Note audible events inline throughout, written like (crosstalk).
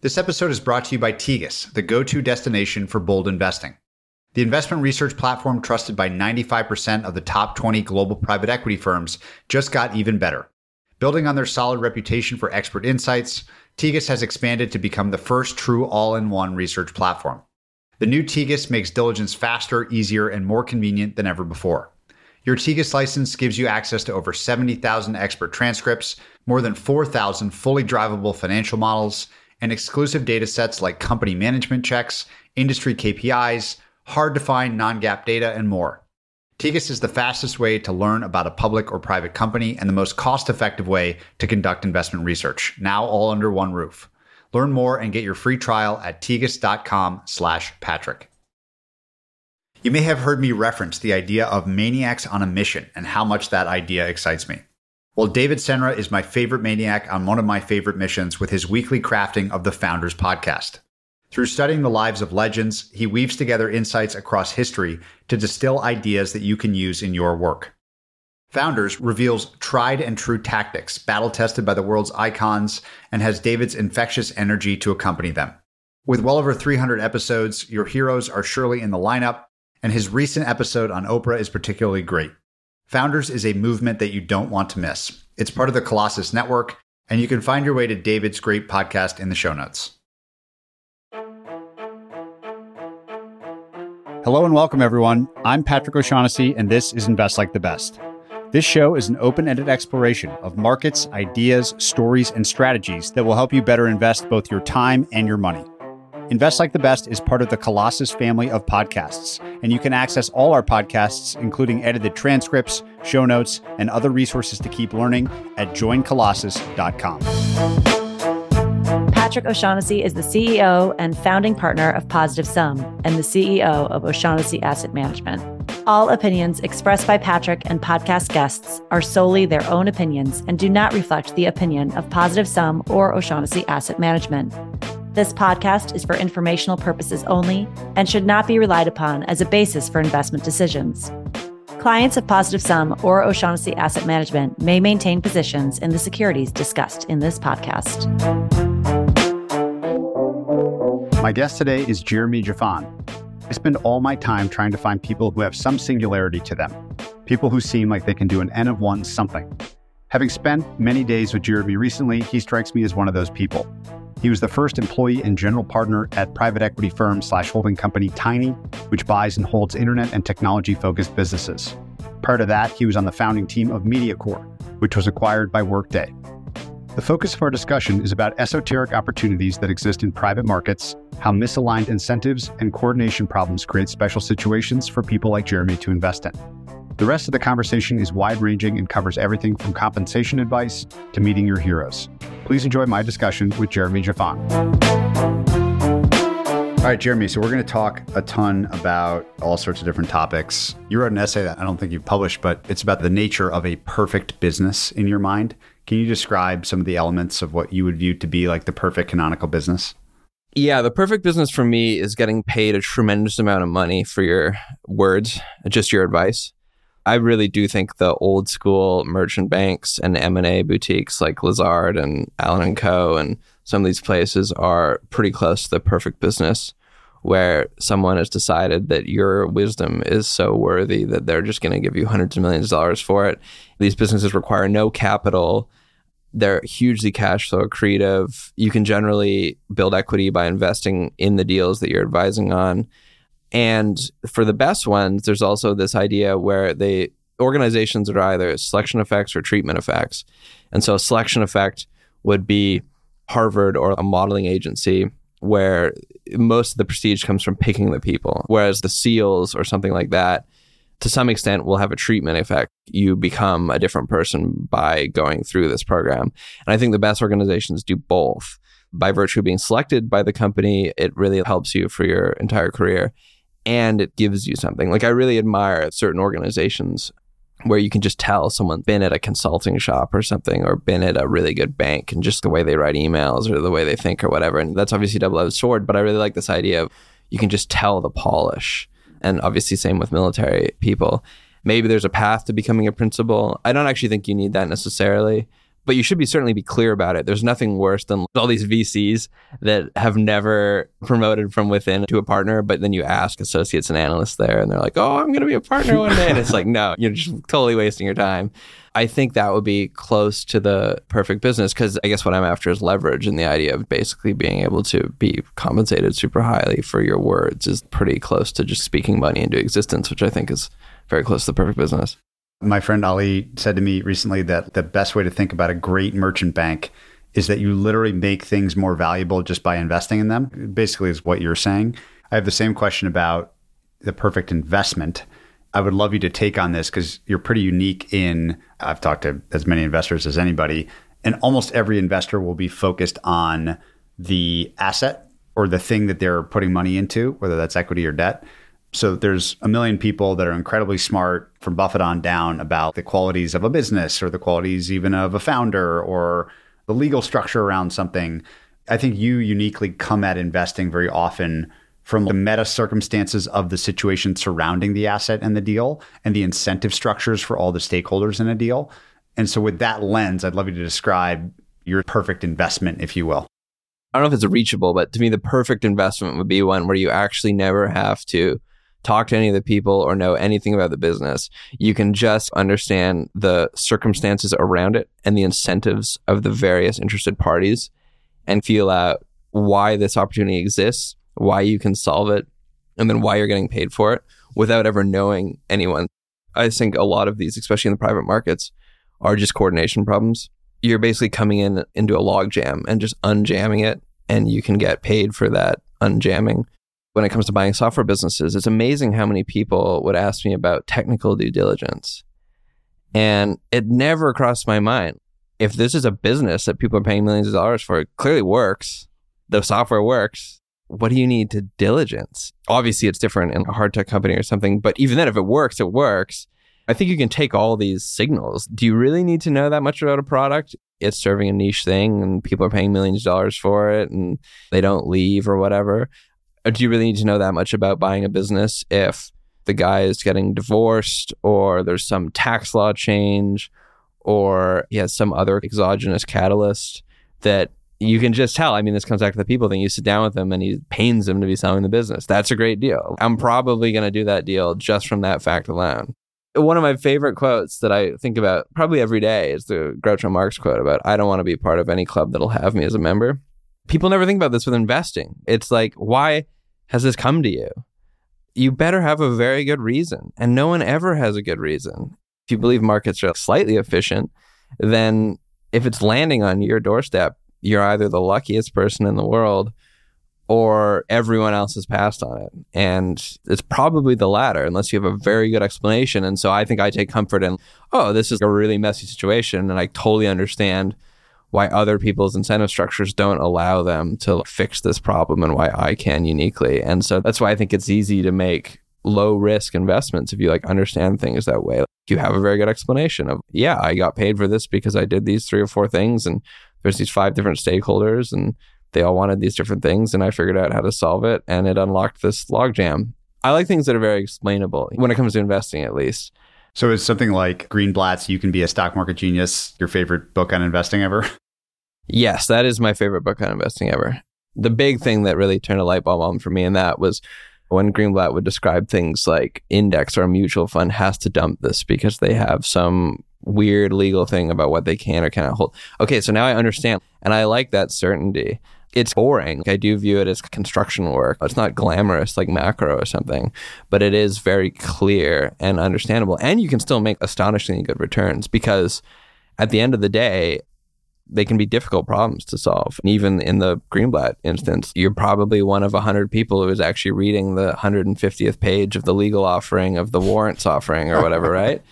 This episode is brought to you by Tegus, the go to destination for bold investing. The investment research platform trusted by 95% of the top 20 global private equity firms just got even better. Building on their solid reputation for expert insights, Tegus has expanded to become the first true all in one research platform. The new Tegus makes diligence faster, easier, and more convenient than ever before. Your Tegus license gives you access to over 70,000 expert transcripts, more than 4,000 fully drivable financial models, and exclusive data sets like company management checks, industry KPIs, hard to find non GAAP data, and more. Tegus is the fastest way to learn about a public or private company and the most cost effective way to conduct investment research, now all under one roof. Learn more and get your free trial at tegus.com slash Patrick. You may have heard me reference the idea of maniacs on a mission and how much that idea excites me. Well, David Senra is my favorite maniac on one of my favorite missions with his weekly crafting of the Founders podcast. Through studying the lives of legends, he weaves together insights across history to distill ideas that you can use in your work. Founders reveals tried and true tactics, battle tested by the world's icons, and has David's infectious energy to accompany them. With well over 300 episodes, your heroes are surely in the lineup, and his recent episode on Oprah is particularly great. Founders is a movement that you don't want to miss. It's part of the Colossus Network, and you can find your way to David's great podcast in the show notes. Hello and welcome, everyone. I'm Patrick O'Shaughnessy, and this is Invest Like the Best. This show is an open ended exploration of markets, ideas, stories, and strategies that will help you better invest both your time and your money. Invest Like the Best is part of the Colossus family of podcasts, and you can access all our podcasts, including edited transcripts, show notes, and other resources to keep learning at joincolossus.com. Patrick O'Shaughnessy is the CEO and founding partner of Positive Sum and the CEO of O'Shaughnessy Asset Management. All opinions expressed by Patrick and podcast guests are solely their own opinions and do not reflect the opinion of Positive Sum or O'Shaughnessy Asset Management. This podcast is for informational purposes only and should not be relied upon as a basis for investment decisions. Clients of Positive Sum or O'Shaughnessy Asset Management may maintain positions in the securities discussed in this podcast. My guest today is Jeremy Giffon. I spend all my time trying to find people who have some singularity to them, people who seem like they can do an N of one something. Having spent many days with Jeremy recently, he strikes me as one of those people. He was the first employee and general partner at private equity firm slash holding company Tiny, which buys and holds internet and technology focused businesses. Prior to that, he was on the founding team of MediaCore, which was acquired by Workday. The focus of our discussion is about esoteric opportunities that exist in private markets, how misaligned incentives and coordination problems create special situations for people like Jeremy to invest in. The rest of the conversation is wide ranging and covers everything from compensation advice to meeting your heroes. Please enjoy my discussion with Jeremy Giffon. All right, Jeremy. So we're going to talk a ton about all sorts of different topics. You wrote an essay that I don't think you've published, but it's about the nature of a perfect business in your mind. Can you describe some of the elements of what you would view to be like the perfect canonical business? Yeah, the perfect business for me is getting paid a tremendous amount of money for your words, just your advice. I really do think the old school merchant banks and M&A boutiques like Lazard and Allen and Co and some of these places are pretty close to the perfect business where someone has decided that your wisdom is so worthy that they're just going to give you hundreds of millions of dollars for it. These businesses require no capital. They're hugely cash flow accretive. You can generally build equity by investing in the deals that you're advising on and for the best ones, there's also this idea where they organizations are either selection effects or treatment effects. And so a selection effect would be Harvard or a modeling agency where most of the prestige comes from picking the people, whereas the SEALs or something like that, to some extent, will have a treatment effect. You become a different person by going through this program. And I think the best organizations do both. By virtue of being selected by the company, it really helps you for your entire career and it gives you something. Like I really admire certain organizations where you can just tell someone's been at a consulting shop or something or been at a really good bank and just the way they write emails or the way they think or whatever. And that's obviously double-edged sword, but I really like this idea of you can just tell the polish. And obviously same with military people. Maybe there's a path to becoming a principal. I don't actually think you need that necessarily, but you should be certainly be clear about it. There's nothing worse than all these VCs that have never promoted from within to a partner, but then you ask associates and analysts there and they're like, "Oh, I'm going to be a partner one day." And it's like, "No, you're just totally wasting your time." I think that would be close to the perfect business because I guess what I'm after is leverage and the idea of basically being able to be compensated super highly for your words is pretty close to just speaking money into existence, which I think is very close to the perfect business. My friend Ali said to me recently that the best way to think about a great merchant bank is that you literally make things more valuable just by investing in them. Basically, is what you're saying. I have the same question about the perfect investment. I would love you to take on this because you're pretty unique in. I've talked to as many investors as anybody, and almost every investor will be focused on the asset or the thing that they're putting money into, whether that's equity or debt. So there's a million people that are incredibly smart from Buffett on down about the qualities of a business or the qualities even of a founder or the legal structure around something. I think you uniquely come at investing very often from the meta circumstances of the situation surrounding the asset and the deal and the incentive structures for all the stakeholders in a deal. And so with that lens, I'd love you to describe your perfect investment, if you will. I don't know if it's reachable, but to me, the perfect investment would be one where you actually never have to talk to any of the people or know anything about the business. You can just understand the circumstances around it and the incentives of the various interested parties and feel out why this opportunity exists, why you can solve it, and then why you're getting paid for it without ever knowing anyone. I think a lot of these, especially in the private markets, are just coordination problems. You're basically coming in into a log jam and just unjamming it, and you can get paid for that unjamming when it comes to buying software businesses, it's amazing how many people would ask me about technical due diligence. And it never crossed my mind. If this is a business that people are paying millions of dollars for, it clearly works. The software works. What do you need to diligence? Obviously, it's different in a hard tech company or something, but even then, if it works, it works. I think you can take all these signals. Do you really need to know that much about a product? It's serving a niche thing and people are paying millions of dollars for it and they don't leave or whatever do you really need to know that much about buying a business if the guy is getting divorced or there's some tax law change or he has some other exogenous catalyst that you can just tell. I mean, this comes back to the people thing. You sit down with him and he pains him to be selling the business. That's a great deal. I'm probably going to do that deal just from that fact alone. One of my favorite quotes that I think about probably every day is the Groucho Marx quote about, I don't want to be part of any club that'll have me as a member. People never think about this with investing. It's like, why? has this come to you? You better have a very good reason. And no one ever has a good reason. If you believe markets are slightly efficient, then if it's landing on your doorstep, you're either the luckiest person in the world or everyone else has passed on it. And it's probably the latter, unless you have a very good explanation. And so I think I take comfort in, oh, this is a really messy situation. And I totally understand why other people's incentive structures don't allow them to fix this problem and why I can uniquely. And so that's why I think it's easy to make low risk investments if you like understand things that way. Like you have a very good explanation of, yeah, I got paid for this because I did these three or four things and there's these five different stakeholders and they all wanted these different things and I figured out how to solve it and it unlocked this logjam. I like things that are very explainable when it comes to investing at least. So is something like Greenblatt's You Can Be a Stock Market Genius your favorite book on investing ever? (laughs) Yes, that is my favorite book on investing ever. The big thing that really turned a light bulb on for me in that was when Greenblatt would describe things like index or mutual fund has to dump this because they have some weird legal thing about what they can or cannot hold. Okay, so now I understand. And I like that certainty. It's boring. I do view it as construction work. It's not glamorous like macro or something, but it is very clear and understandable. And you can still make astonishingly good returns because at the end of the day, they can be difficult problems to solve. And even in the Greenblatt instance, you're probably one of 100 people who is actually reading the 150th page of the legal offering of the warrants offering or whatever, (laughs) right?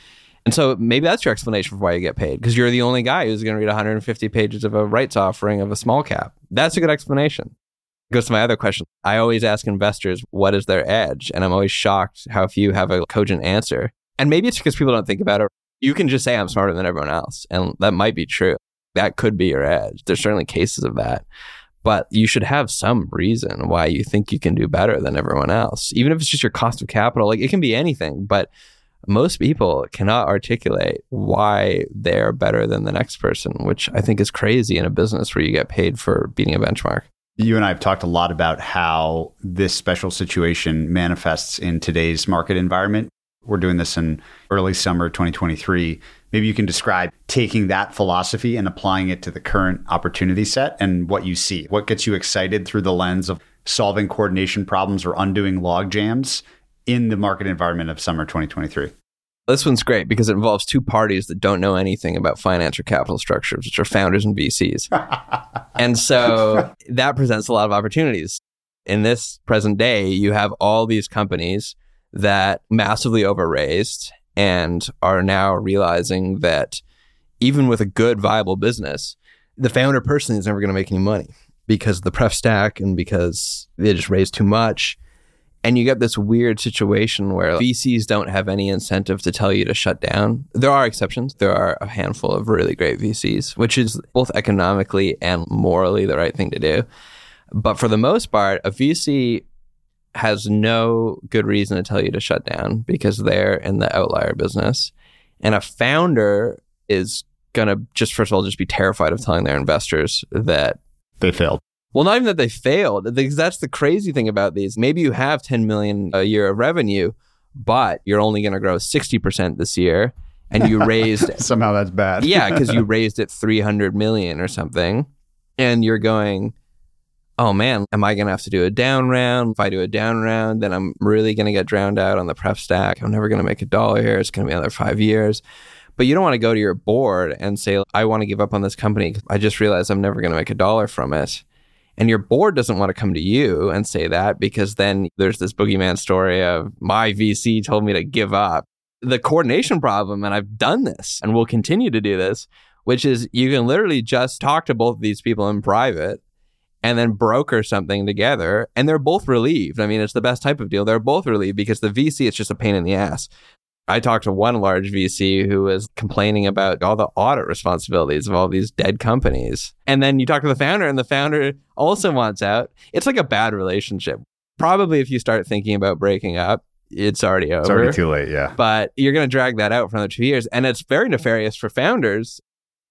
And so maybe that's your explanation for why you get paid because you're the only guy who's going to read 150 pages of a rights offering of a small cap. That's a good explanation. It goes to my other question. I always ask investors, what is their edge? And I'm always shocked how few have a cogent answer. And maybe it's because people don't think about it. You can just say I'm smarter than everyone else. And that might be true that could be your edge. There's certainly cases of that. But you should have some reason why you think you can do better than everyone else. Even if it's just your cost of capital, like it can be anything. But most people cannot articulate why they're better than the next person, which I think is crazy in a business where you get paid for beating a benchmark. You and I have talked a lot about how this special situation manifests in today's market environment. We're doing this in early summer 2023. Maybe you can describe taking that philosophy and applying it to the current opportunity set and what you see. What gets you excited through the lens of solving coordination problems or undoing log jams in the market environment of summer 2023? This one's great because it involves two parties that don't know anything about finance or capital structures, which are founders and VCs. (laughs) and so that presents a lot of opportunities. In this present day, you have all these companies that massively overraised and are now realizing that even with a good, viable business, the founder personally is never going to make any money because of the pref stack and because they just raised too much and you get this weird situation where VCs don't have any incentive to tell you to shut down. There are exceptions. There are a handful of really great VCs, which is both economically and morally the right thing to do. But for the most part, a VC has no good reason to tell you to shut down because they're in the outlier business. And a founder is going to just, first of all, just be terrified of telling their investors that they failed. Well, not even that they failed, because that's the crazy thing about these. Maybe you have 10 million a year of revenue, but you're only going to grow 60% this year and you (laughs) raised somehow that's bad. yeah, because you (laughs) raised it 300 million or something. And you're going, oh man, am I going to have to do a down round? If I do a down round, then I'm really going to get drowned out on the pref stack. I'm never going to make a dollar here. It's going to be another five years. But you don't want to go to your board and say, I want to give up on this company. I just realized I'm never going to make a dollar from it. And your board doesn't want to come to you and say that because then there's this boogeyman story of my VC told me to give up. The coordination problem, and I've done this and will continue to do this, which is you can literally just talk to both of these people in private and then broker something together and they're both relieved. I mean, it's the best type of deal. They're both relieved because the VC, it's just a pain in the ass. I talked to one large VC who was complaining about all the audit responsibilities of all these dead companies. And then you talk to the founder, and the founder also wants out. It's like a bad relationship. Probably if you start thinking about breaking up, it's already over. It's already too late, yeah. But you're going to drag that out for another two years. And it's very nefarious for founders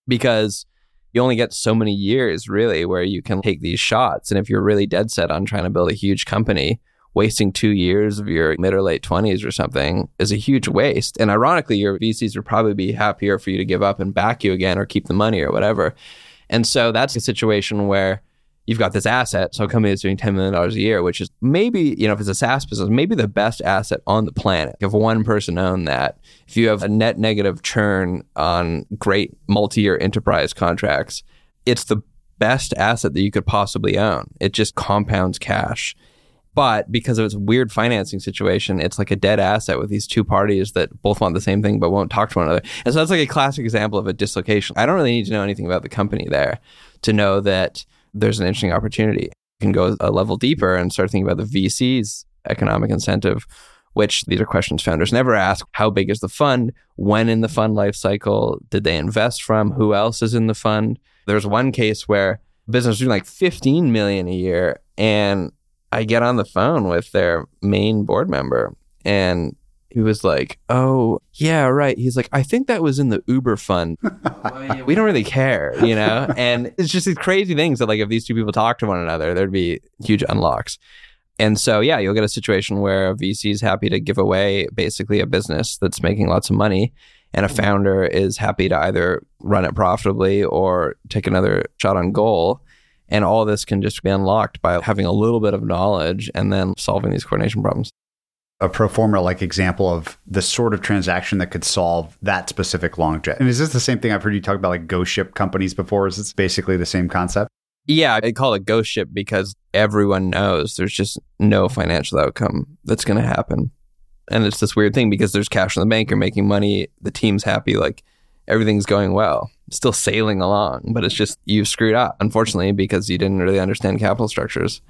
because you only get so many years, really, where you can take these shots. And if you're really dead set on trying to build a huge company, wasting two years of your mid or late 20s or something is a huge waste. And ironically, your VCs would probably be happier for you to give up and back you again or keep the money or whatever. And so that's a situation where you've got this asset. So a company is doing $10 million a year, which is maybe, you know, if it's a SaaS business, maybe the best asset on the planet. If one person owned that, if you have a net negative churn on great multi year enterprise contracts, it's the best asset that you could possibly own. It just compounds cash. But because of its weird financing situation, it's like a dead asset with these two parties that both want the same thing but won't talk to one another. And so that's like a classic example of a dislocation. I don't really need to know anything about the company there to know that there's an interesting opportunity. You can go a level deeper and start thinking about the VC's economic incentive, which these are questions founders never ask. How big is the fund? When in the fund life cycle did they invest from? Who else is in the fund? There's one case where business doing like 15 million a year and I get on the phone with their main board member and he was like, "Oh, yeah, right." He's like, "I think that was in the Uber fund. (laughs) we don't really care, you know." And it's just these crazy things that, like, if these two people talk to one another, there'd be huge unlocks. And so, yeah, you'll get a situation where a VC is happy to give away basically a business that's making lots of money, and a mm-hmm. founder is happy to either run it profitably or take another shot on goal. And all this can just be unlocked by having a little bit of knowledge and then solving these coordination problems. A pro forma like example of the sort of transaction that could solve that specific long jet. And is this the same thing I've heard you talk about like ghost ship companies before? Is this basically the same concept? Yeah, I call it ghost ship because everyone knows there's just no financial outcome that's going to happen. And it's this weird thing because there's cash in the bank, you're making money, the team's happy, like everything's going well still sailing along, but it's just you've screwed up, unfortunately, because you didn't really understand capital structures.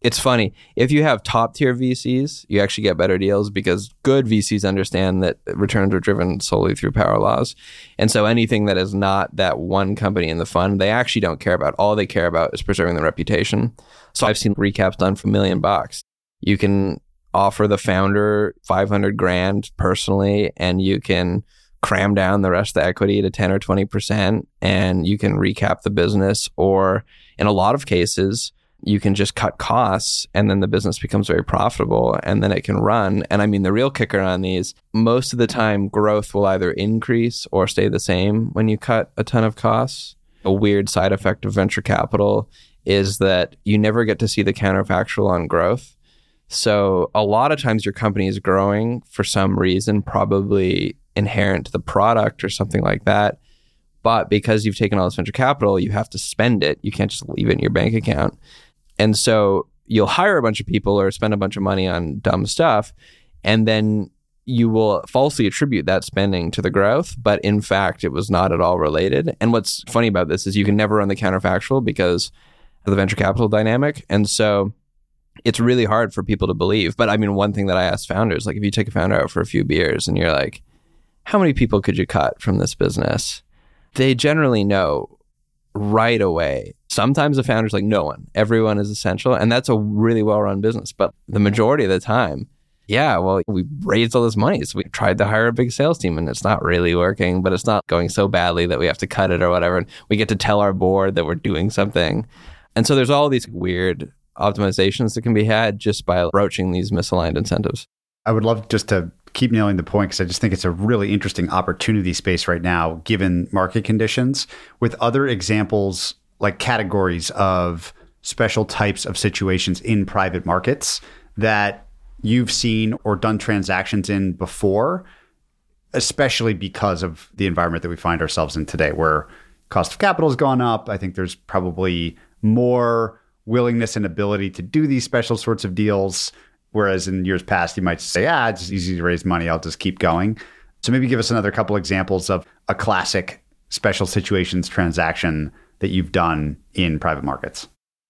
It's funny. If you have top tier VCs, you actually get better deals because good VCs understand that returns are driven solely through power laws. And so anything that is not that one company in the fund, they actually don't care about. All they care about is preserving the reputation. So I've seen recaps done for a million bucks. You can offer the founder 500 grand personally and you can cram down the rest of the equity to 10 or 20% and you can recap the business or in a lot of cases you can just cut costs and then the business becomes very profitable and then it can run. And i mean the real kicker on these most of the time growth will either increase or stay the same when you cut a ton of costs. A weird side effect of venture capital is that you never get to see the counterfactual on growth. So a lot of times your company is growing for some reason, probably inherent to the product or something like that. But because you've taken all this venture capital, you have to spend it. You can't just leave it in your bank account. And so you'll hire a bunch of people or spend a bunch of money on dumb stuff. And then you will falsely attribute that spending to the growth, but in fact, it was not at all related. And what's funny about this is you can never run the counterfactual because of the venture capital dynamic. And so it's really hard for people to believe. But I mean, one thing that I ask founders, like if you take a founder out for a few beers and you're like, how many people could you cut from this business? They generally know right away. Sometimes the founder's like, no one, everyone is essential. And that's a really well run business. But the majority of the time, yeah, well, we raised all this money. So we tried to hire a big sales team and it's not really working, but it's not going so badly that we have to cut it or whatever. And we get to tell our board that we're doing something. And so there's all these weird optimizations that can be had just by broaching these misaligned incentives. I would love just to keep nailing the point because I just think it's a really interesting opportunity space right now, given market conditions, with other examples like categories of special types of situations in private markets that you've seen or done transactions in before, especially because of the environment that we find ourselves in today, where cost of capital has gone up. I think there's probably more willingness and ability to do these special sorts of deals. Whereas in years past, you might say, ah, it's easy to raise money. I'll just keep going. So maybe give us another couple examples of a classic special situations transaction that you've done in private markets.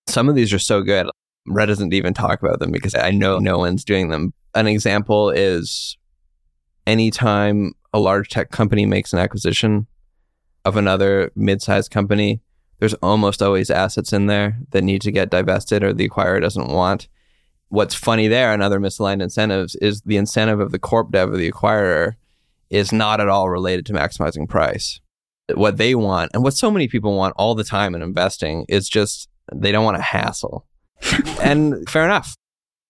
Some of these are so good. Red doesn't even talk about them because I know no one's doing them. An example is anytime a large tech company makes an acquisition of another mid-sized company, there's almost always assets in there that need to get divested or the acquirer doesn't want. What's funny there and other misaligned incentives is the incentive of the corp dev or the acquirer is not at all related to maximizing price. What they want and what so many people want all the time in investing is just they don't want a hassle. (laughs) and fair enough.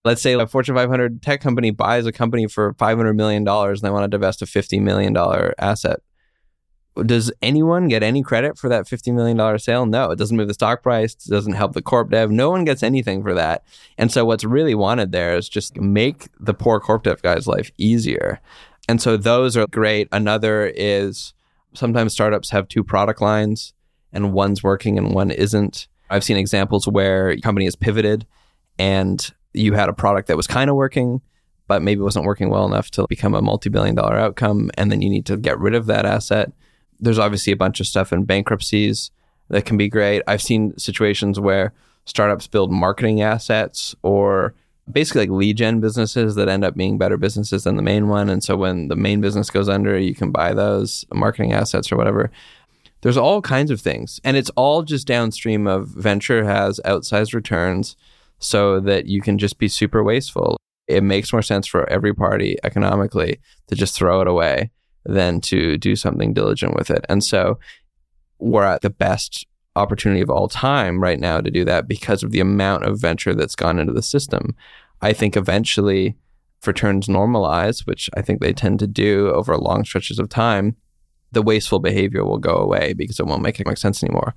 Let's say a Fortune 500 tech company buys a company for $500 million and they want to divest a $50 million asset does anyone get any credit for that $50 million sale? No, it doesn't move the stock price. It doesn't help the corp dev. No one gets anything for that. And so what's really wanted there is just make the poor corp dev guy's life easier. And so those are great. Another is sometimes startups have two product lines and one's working and one isn't. I've seen examples where a company has pivoted and you had a product that was kind of working, but maybe wasn't working well enough to become a multi billion dollar outcome. And then you need to get rid of that asset there's obviously a bunch of stuff in bankruptcies that can be great. I've seen situations where startups build marketing assets or basically like lead gen businesses that end up being better businesses than the main one. And so when the main business goes under, you can buy those marketing assets or whatever. There's all kinds of things. And it's all just downstream of venture has outsized returns so that you can just be super wasteful. It makes more sense for every party economically to just throw it away than to do something diligent with it. And so we're at the best opportunity of all time right now to do that because of the amount of venture that's gone into the system. I think eventually, returns normalize, which I think they tend to do over long stretches of time, the wasteful behavior will go away because it won't make economic sense anymore.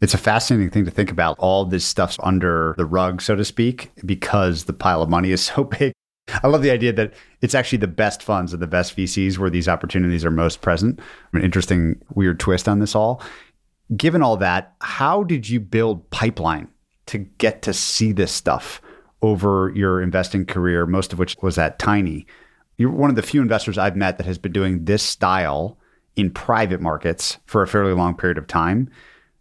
It's a fascinating thing to think about. All this stuff's under the rug, so to speak, because the pile of money is (laughs) so big. I love the idea that it's actually the best funds and the best VCs where these opportunities are most present. An interesting, weird twist on this all. Given all that, how did you build pipeline to get to see this stuff over your investing career, most of which was at Tiny? You're one of the few investors I've met that has been doing this style in private markets for a fairly long period of time.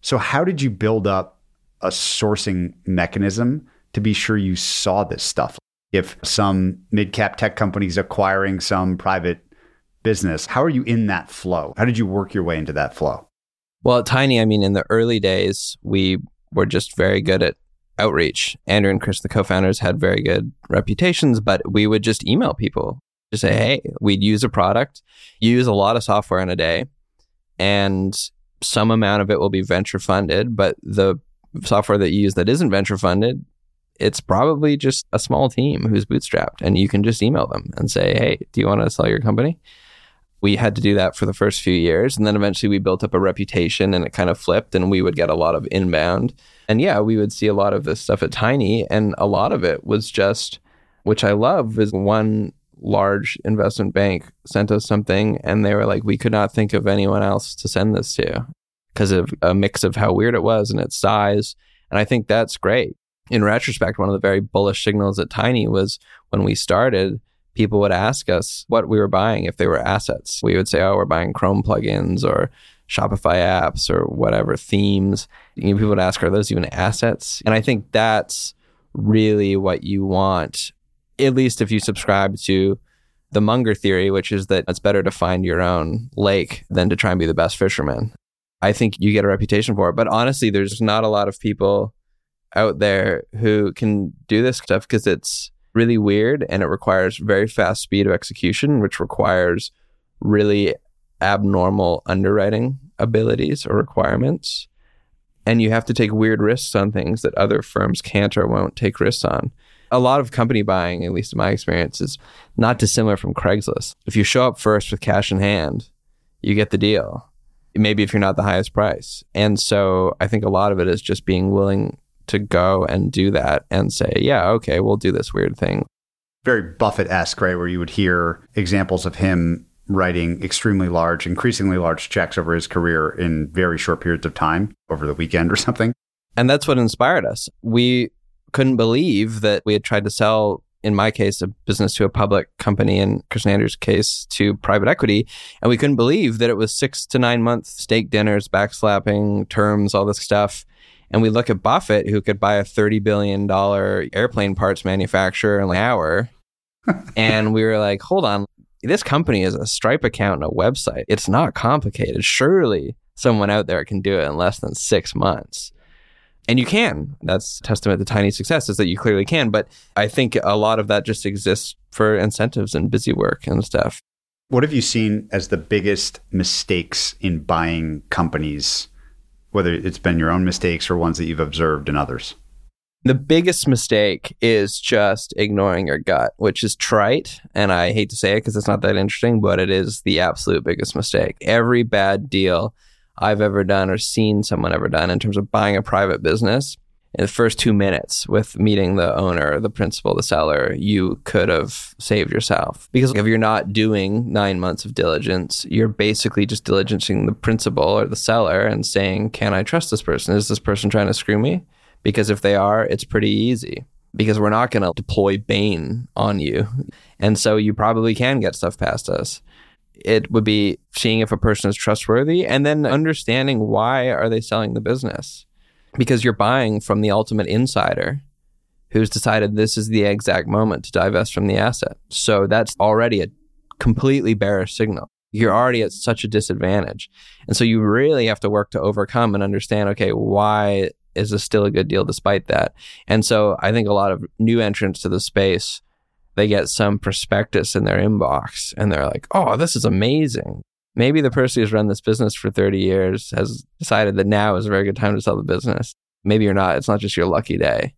So, how did you build up a sourcing mechanism to be sure you saw this stuff? If some mid cap tech companies acquiring some private business. How are you in that flow? How did you work your way into that flow? Well, at Tiny, I mean, in the early days, we were just very good at outreach. Andrew and Chris, the co founders, had very good reputations, but we would just email people to say, hey, we'd use a product, use a lot of software in a day, and some amount of it will be venture funded, but the software that you use that isn't venture funded, it's probably just a small team who's bootstrapped and you can just email them and say, "Hey, do you want to sell your company?" We had to do that for the first few years and then eventually we built up a reputation and it kind of flipped and we would get a lot of inbound. And yeah, we would see a lot of this stuff at Tiny and a lot of it was just which I love is one large investment bank sent us something and they were like, we could not think of anyone else to send this to because of a mix of how weird it was and its size. And I think that's great. In retrospect, one of the very bullish signals at Tiny was when we started, people would ask us what we were buying if they were assets. We would say, oh, we're buying Chrome plugins or Shopify apps or whatever themes. You know, people would ask, are those even assets? And I think that's really what you want at least if you subscribe to the Munger theory, which is that it's better to find your own lake than to try and be the best fisherman. I think you get a reputation for it. But honestly, there's not a lot of people out there who can do this stuff because it's really weird and it requires very fast speed of execution, which requires really abnormal underwriting abilities or requirements. And you have to take weird risks on things that other firms can't or won't take risks on a lot of company buying, at least in my experience, is not dissimilar from Craigslist. If you show up first with cash in hand, you get the deal. Maybe if you're not the highest price. And so I think a lot of it is just being willing to go and do that and say, yeah, okay, we'll do this weird thing. Very Buffett esque, right? Where you would hear examples of him writing extremely large, increasingly large checks over his career in very short periods of time over the weekend or something. And that's what inspired us. We couldn't believe that we had tried to sell in my case, a business to a public company, in Chris Andrews' case, to private equity. And we couldn't believe that it was six to nine month steak dinners, backslapping, terms, all this stuff. And we look at Buffett, who could buy a $30 billion airplane parts manufacturer in an hour. (laughs) and we were like, hold on, this company is a Stripe account and a website. It's not complicated. Surely someone out there can do it in less than six months. And you can. That's testament to tiny success is that you clearly can. But I think a lot of that just exists for incentives and busy work and stuff. What have you seen as the biggest mistakes in buying companies, whether it's been your own mistakes or ones that you've observed in others? The biggest mistake is just ignoring your gut, which is trite. And I hate to say it because it's not that interesting, but it is the absolute biggest mistake. Every bad deal I've ever done or seen someone ever done in terms of buying a private business. In the first two minutes with meeting the owner, the principal, the seller, you could have saved yourself. Because if you're not doing nine months of diligence, you're basically just diligencing the principal or the seller and saying, Can I trust this person? Is this person trying to screw me? Because if they are, it's pretty easy because we're not going to deploy Bain on you. And so you probably can get stuff past us it would be seeing if a person is trustworthy and then understanding why are they selling the business because you're buying from the ultimate insider who's decided this is the exact moment to divest from the asset. So that's already a completely bearish signal. You're already at such a disadvantage. And so you really have to work to overcome and understand okay why is this still a good deal despite that? And so i think a lot of new entrants to the space they get some prospectus in their inbox and they're like, oh, this is amazing. Maybe the person who's run this business for 30 years has decided that now is a very good time to sell the business. Maybe you're not. It's not just your lucky day.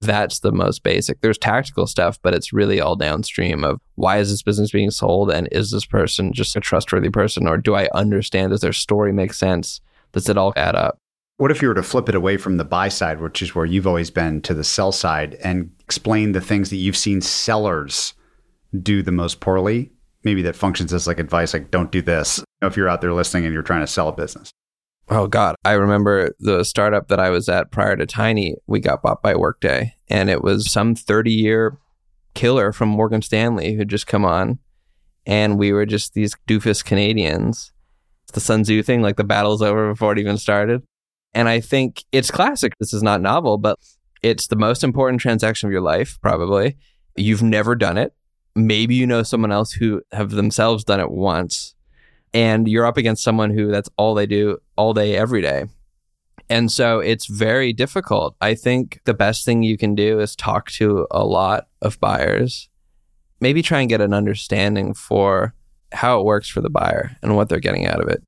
That's the most basic. There's tactical stuff, but it's really all downstream of why is this business being sold and is this person just a trustworthy person or do I understand? Does their story make sense? Does it all add up? What if you were to flip it away from the buy side, which is where you've always been, to the sell side and explain the things that you've seen sellers do the most poorly? Maybe that functions as like advice, like don't do this. if you're out there listening and you're trying to sell a business. Oh God, I remember the startup that I was at prior to Tiny. We got bought by Workday, and it was some 30 year killer from Morgan Stanley who'd just come on, and we were just these doofus Canadians. It's the Sun Tzu thing, like the battle's over before it even started. And I think it's classic. This is not novel, but it's the most important transaction of your life, probably. You've never done it. Maybe you know someone else who have themselves done it once. And you're up against someone who that's all they do all day, every day. And so it's very difficult. I think the best thing you can do is talk to a lot of buyers, maybe try and get an understanding for how it works for the buyer and what they're getting out of it.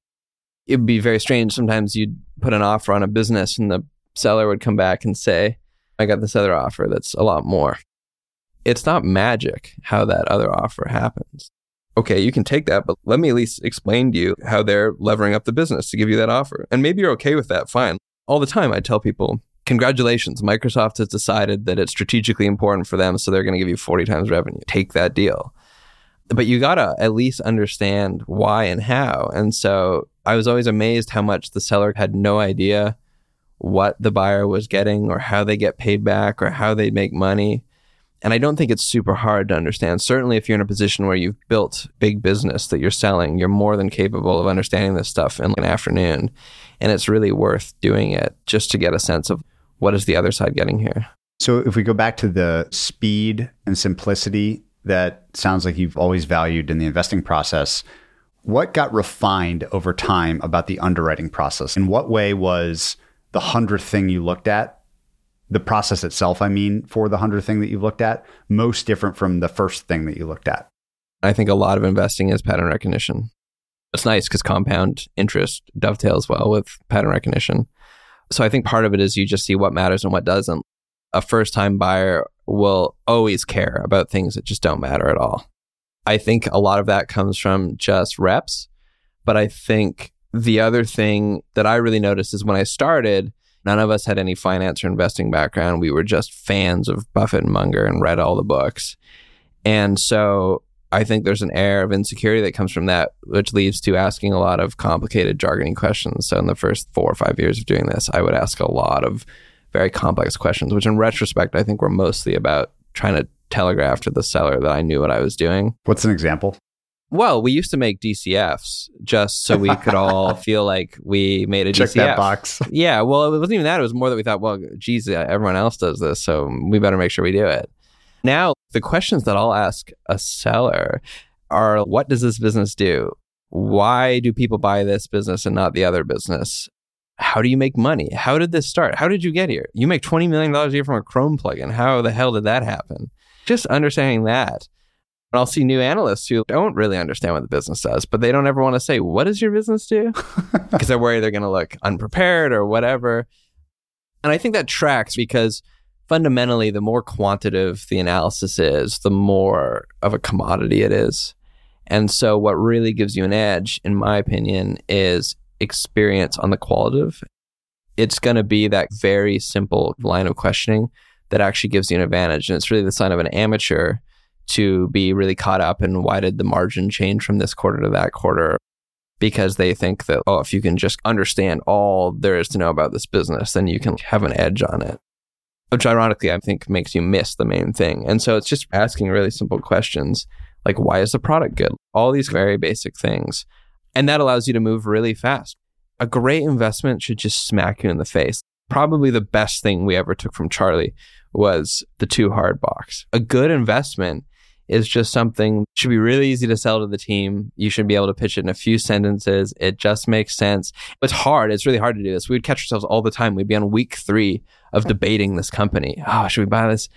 It'd be very strange. Sometimes you'd put an offer on a business and the seller would come back and say, I got this other offer that's a lot more. It's not magic how that other offer happens. Okay, you can take that, but let me at least explain to you how they're levering up the business to give you that offer. And maybe you're okay with that, fine. All the time, I tell people, congratulations, Microsoft has decided that it's strategically important for them, so they're going to give you 40 times revenue. Take that deal. But you got to at least understand why and how. And so I was always amazed how much the seller had no idea what the buyer was getting or how they get paid back or how they make money. And I don't think it's super hard to understand. Certainly, if you're in a position where you've built big business that you're selling, you're more than capable of understanding this stuff in an afternoon. And it's really worth doing it just to get a sense of what is the other side getting here. So, if we go back to the speed and simplicity that sounds like you've always valued in the investing process, what got refined over time about the underwriting process? In what way was the hundredth thing you looked at, the process itself, I mean, for the hundredth thing that you've looked at, most different from the first thing that you looked at? I think a lot of investing is pattern recognition. It's nice because compound interest dovetails well with pattern recognition. So I think part of it is you just see what matters and what doesn't. A first time buyer will always care about things that just don't matter at all. I think a lot of that comes from just reps. But I think the other thing that I really noticed is when I started, none of us had any finance or investing background. We were just fans of Buffett and Munger and read all the books. And so I think there's an air of insecurity that comes from that, which leads to asking a lot of complicated, jargony questions. So in the first four or five years of doing this, I would ask a lot of very complex questions, which in retrospect, I think were mostly about trying to telegraph to the seller that I knew what I was doing. What's an example? Well, we used to make DCFs just so we could all (laughs) feel like we made a Check DCF. that box. Yeah, well, it wasn't even that. It was more that we thought, well, geez, uh, everyone else does this, so we better make sure we do it. Now, the questions that I'll ask a seller are what does this business do? Why do people buy this business and not the other business? How do you make money? How did this start? How did you get here? You make $20 million a year from a Chrome plugin. How the hell did that happen? Just understanding that and I'll see new analysts who don't really understand what the business does, but they don't ever want to say, What does your business do? (laughs) Because they're worried they're going to look unprepared or whatever. And I think that tracks because fundamentally, the more quantitative the analysis is, the more of a commodity it is. And so, what really gives you an edge, in my opinion, is experience on the qualitative. It's going to be that very simple line of questioning that actually gives you an advantage. And it's really the sign of an amateur to be really caught up in why did the margin change from this quarter to that quarter because they think that oh if you can just understand all there is to know about this business then you can have an edge on it. Which ironically i think makes you miss the main thing. And so it's just asking really simple questions like why is the product good? All these very basic things. And that allows you to move really fast. A great investment should just smack you in the face. Probably the best thing we ever took from charlie was the too hard box. A good investment is just something should be really easy to sell to the team. You should be able to pitch it in a few sentences. It just makes sense. It's hard. It's really hard to do this. We would catch ourselves all the time. We'd be on week three of debating this company. Oh, should we buy this?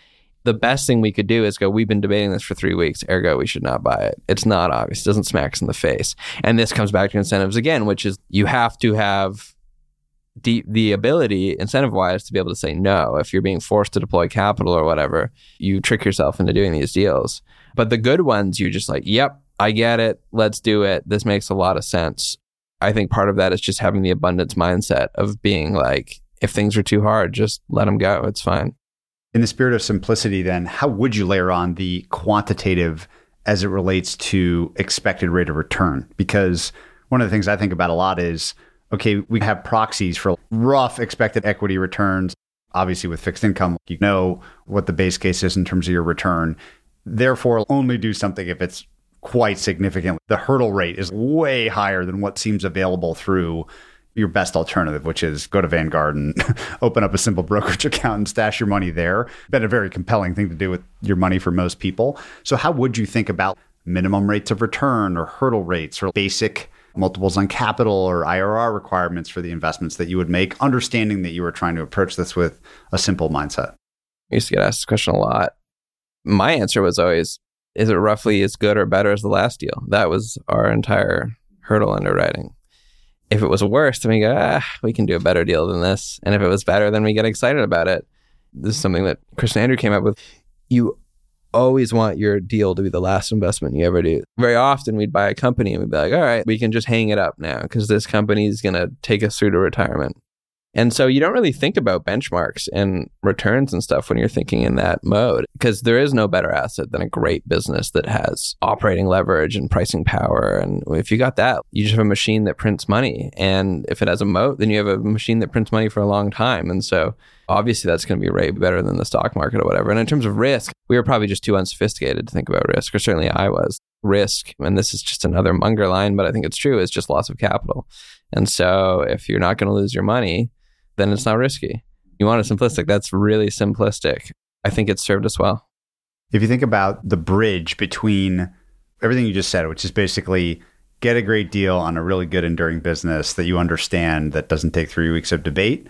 The best thing we could do is go, we've been debating this for three weeks, ergo, we should not buy it. It's not obvious. It doesn't smack us in the face. And this comes back to incentives again, which is you have to have the, the ability, incentive wise, to be able to say no. If you're being forced to deploy capital or whatever, you trick yourself into doing these deals. But the good ones, you're just like, yep, I get it. Let's do it. This makes a lot of sense. I think part of that is just having the abundance mindset of being like, if things are too hard, just let them go. It's fine. In the spirit of simplicity, then, how would you layer on the quantitative as it relates to expected rate of return? Because one of the things I think about a lot is okay, we have proxies for rough expected equity returns. Obviously, with fixed income, you know what the base case is in terms of your return. Therefore, only do something if it's quite significant. The hurdle rate is way higher than what seems available through your best alternative, which is go to Vanguard and (laughs) open up a simple brokerage (laughs) account and stash your money there. Been a very compelling thing to do with your money for most people. So, how would you think about minimum rates of return or hurdle rates or basic multiples on capital or IRR requirements for the investments that you would make, understanding that you were trying to approach this with a simple mindset? I used to get asked this question a lot. My answer was always, is it roughly as good or better as the last deal? That was our entire hurdle underwriting. If it was worse, then we go, ah, we can do a better deal than this. And if it was better, then we get excited about it. This is something that Chris and Andrew came up with. You always want your deal to be the last investment you ever do. Very often we'd buy a company and we'd be like, all right, we can just hang it up now because this company is going to take us through to retirement. And so you don't really think about benchmarks and returns and stuff when you're thinking in that mode because there is no better asset than a great business that has operating leverage and pricing power. And if you got that, you just have a machine that prints money. And if it has a moat, then you have a machine that prints money for a long time. And so obviously that's going to be way better than the stock market or whatever. And in terms of risk, we were probably just too unsophisticated to think about risk, or certainly I was. Risk, and this is just another Munger line, but I think it's true, is just loss of capital. And so if you're not going to lose your money, then it's not risky. You want it simplistic. That's really simplistic. I think it's served us well. If you think about the bridge between everything you just said, which is basically get a great deal on a really good enduring business that you understand that doesn't take three weeks of debate,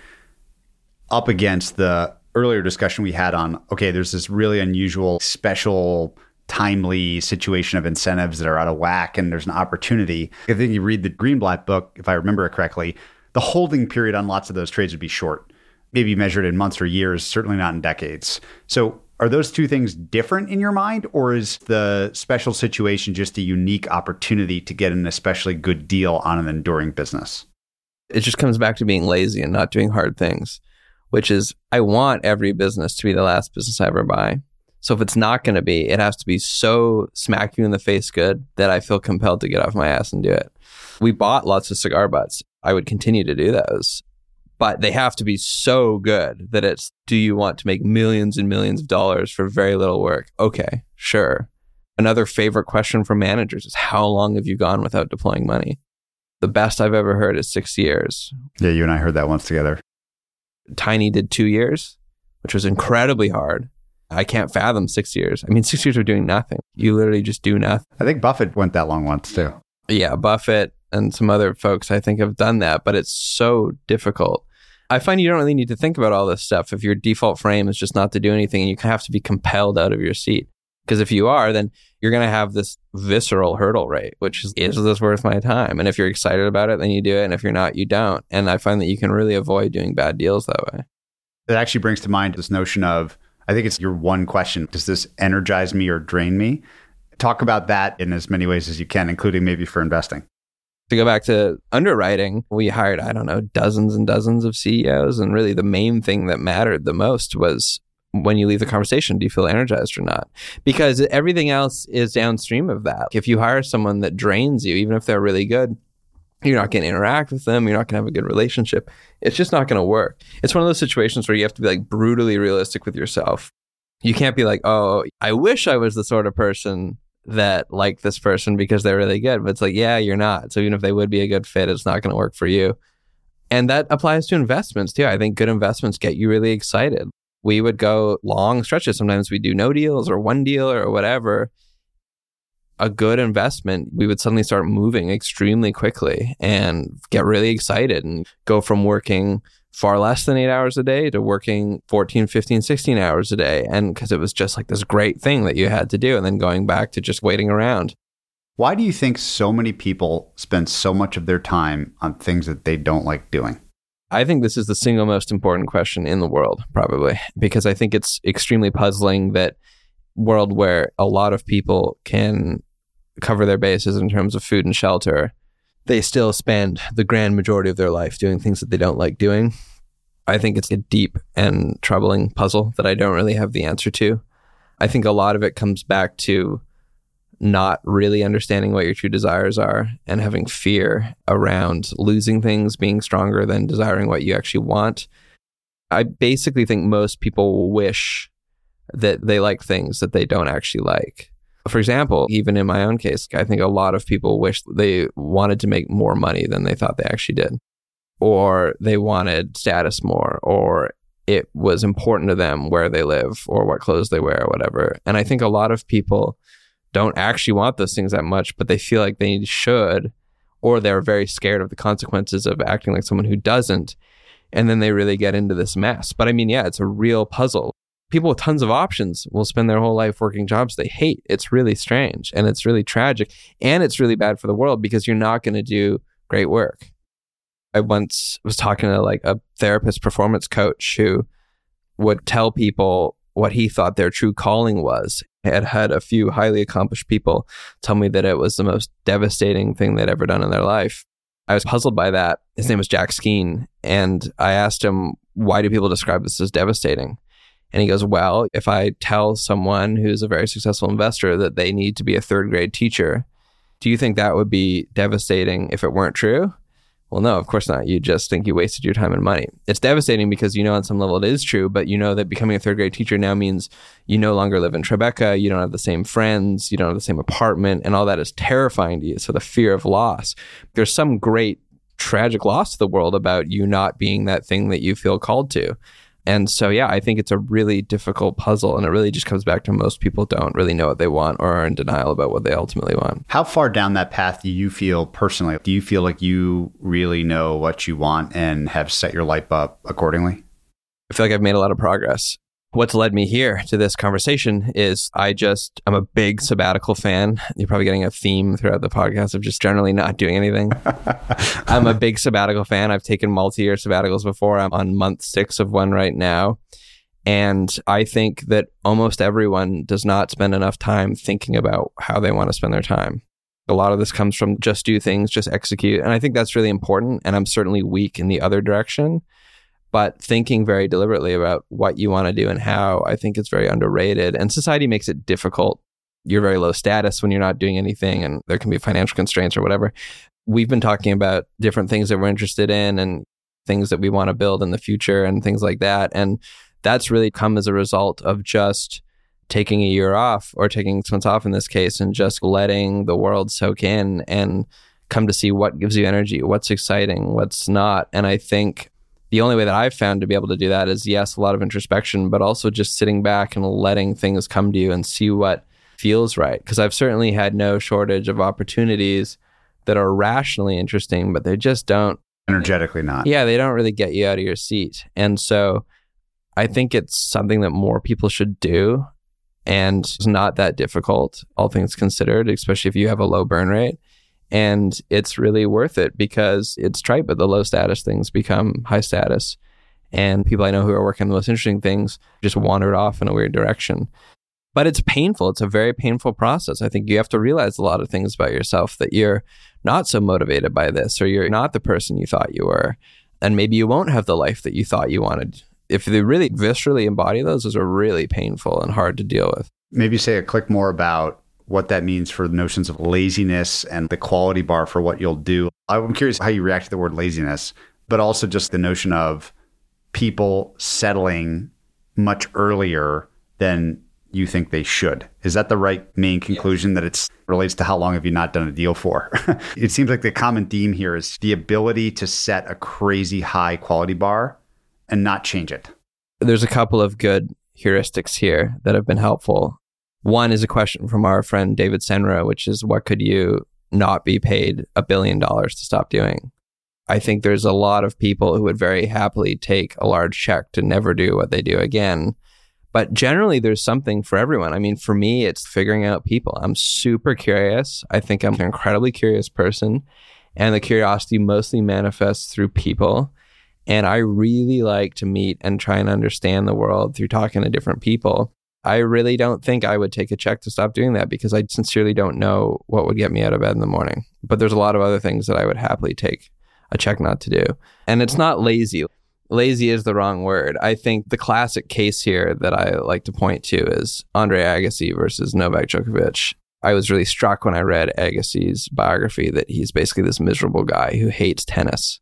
up against the earlier discussion we had on okay, there's this really unusual, special, timely situation of incentives that are out of whack, and there's an opportunity. I think you read the Greenblatt book, if I remember it correctly, the holding period on lots of those trades would be short, maybe measured in months or years, certainly not in decades. So, are those two things different in your mind, or is the special situation just a unique opportunity to get an especially good deal on an enduring business? It just comes back to being lazy and not doing hard things, which is I want every business to be the last business I ever buy. So if it's not going to be, it has to be so smack you in the face good that I feel compelled to get off my ass and do it. We bought lots of cigar butts. I would continue to do those. But they have to be so good that it's do you want to make millions and millions of dollars for very little work? Okay, sure. Another favorite question from managers is how long have you gone without deploying money? The best I've ever heard is six years. Yeah, you and I heard that once together. Tiny did two years, which was incredibly hard. I can't fathom six years. I mean, six years of doing nothing. You literally just do nothing. I think Buffett went that long once too. Yeah, Buffett, and some other folks I think have done that, but it's so difficult. I find you don't really need to think about all this stuff if your default frame is just not to do anything and you have to be compelled out of your seat. Because if you are, then you're going to have this visceral hurdle rate, which is, is this worth my time? And if you're excited about it, then you do it. And if you're not, you don't. And I find that you can really avoid doing bad deals that way. It actually brings to mind this notion of I think it's your one question Does this energize me or drain me? Talk about that in as many ways as you can, including maybe for investing to go back to underwriting, we hired, I don't know, dozens and dozens of CEOs. And really the main thing that mattered the most was when you leave the conversation, do you feel energized or not? Because everything else is downstream of that. If you hire someone that drains you, even if they're really good, you're not going to interact with them. You're not going to have a good relationship. It's just not going to work. It's one of those situations where you have to be like brutally realistic with yourself. You can't be like, oh, I wish I was the sort of person that like this person because they're really good. But it's like, yeah, you're not. So even if they would be a good fit, it's not going to work for you. And that applies to investments too. I think good investments get you really excited. We would go long stretches. Sometimes we do no deals or one deal or whatever. A good investment, we would suddenly start moving extremely quickly and get really excited and go from working far less than eight hours a day to working 14, 15, 16 hours a day. And because it was just like this great thing that you had to do, and then going back to just waiting around. Why do you think so many people spend so much of their time on things that they don't like doing? I think this is the single most important question in the world, probably, because I think it's extremely puzzling that world where a lot of people can cover their bases in terms of food and shelter they still spend the grand majority of their life doing things that they don't like doing. I think it's a deep and troubling puzzle that I don't really have the answer to. I think a lot of it comes back to not really understanding what your true desires are and having fear around losing things being stronger than desiring what you actually want. I basically think most people wish that they like things that they don't actually like. For example, even in my own case, I think a lot of people wish they wanted to make more money than they thought they actually did, or they wanted status more, or it was important to them where they live or what clothes they wear or whatever. And I think a lot of people don't actually want those things that much, but they feel like they should, or they're very scared of the consequences of acting like someone who doesn't. And then they really get into this mess. But I mean, yeah, it's a real puzzle. People with tons of options will spend their whole life working jobs they hate. It's really strange and it's really tragic. And it's really bad for the world because you're not going to do great work. I once was talking to like a therapist performance coach who would tell people what he thought their true calling was. I had had a few highly accomplished people tell me that it was the most devastating thing they'd ever done in their life. I was puzzled by that. His name was Jack Skeen. And I asked him, why do people describe this as devastating? And he goes, well, if I tell someone who's a very successful investor that they need to be a third grade teacher, do you think that would be devastating if it weren't true? Well, no, of course not. You just think you wasted your time and money. It's devastating because you know on some level it is true, but you know that becoming a third grade teacher now means you no longer live in Tribeca, you don't have the same friends, you don't have the same apartment, and all that is terrifying to you. So the fear of loss. There's some great tragic loss to the world about you not being that thing that you feel called to. And so, yeah, I think it's a really difficult puzzle. And it really just comes back to most people don't really know what they want or are in denial about what they ultimately want. How far down that path do you feel personally? Do you feel like you really know what you want and have set your life up accordingly? I feel like I've made a lot of progress what's led me here to this conversation is I just I'm a big sabbatical fan. You're probably getting a theme throughout the podcast of just generally not doing anything. (laughs) I'm a big sabbatical fan. I've taken multi-year sabbaticals before. I'm on month 6 of one right now. And I think that almost everyone does not spend enough time thinking about how they want to spend their time. A lot of this comes from just do things, just execute. And I think that's really important. And I'm certainly weak in the other direction but thinking very deliberately about what you want to do and how I think it's very underrated. And society makes it difficult. You're very low status when you're not doing anything, and there can be financial constraints or whatever. We've been talking about different things that we're interested in and things that we want to build in the future and things like that. And that's really come as a result of just taking a year off or taking six months off in this case and just letting the world soak in and come to see what gives you energy, what's exciting, what's not. And I think the only way that I've found to be able to do that is yes, a lot of introspection, but also just sitting back and letting things come to you and see what feels right. Because I've certainly had no shortage of opportunities that are rationally interesting, but they just don't energetically not. Yeah, they don't really get you out of your seat. And so I think it's something that more people should do. And it's not that difficult, all things considered, especially if you have a low burn rate. And it's really worth it because it's trite, but the low status things become high status. And people I know who are working on the most interesting things just wandered off in a weird direction. But it's painful. It's a very painful process. I think you have to realize a lot of things about yourself that you're not so motivated by this, or you're not the person you thought you were. And maybe you won't have the life that you thought you wanted. If they really viscerally embody those, those are really painful and hard to deal with. Maybe say a click more about what that means for the notions of laziness and the quality bar for what you'll do. I'm curious how you react to the word laziness, but also just the notion of people settling much earlier than you think they should. Is that the right main conclusion that it relates to how long have you not done a deal for? (laughs) it seems like the common theme here is the ability to set a crazy high quality bar and not change it. There's a couple of good heuristics here that have been helpful. One is a question from our friend David Senra, which is what could you not be paid a billion dollars to stop doing? I think there's a lot of people who would very happily take a large check to never do what they do again. But generally, there's something for everyone. I mean, for me, it's figuring out people. I'm super curious. I think I'm an incredibly curious person. And the curiosity mostly manifests through people. And I really like to meet and try and understand the world through talking to different people. I really don't think I would take a check to stop doing that because I sincerely don't know what would get me out of bed in the morning. But there's a lot of other things that I would happily take a check not to do. And it's not lazy. Lazy is the wrong word. I think the classic case here that I like to point to is Andre Agassi versus Novak Djokovic. I was really struck when I read Agassi's biography that he's basically this miserable guy who hates tennis.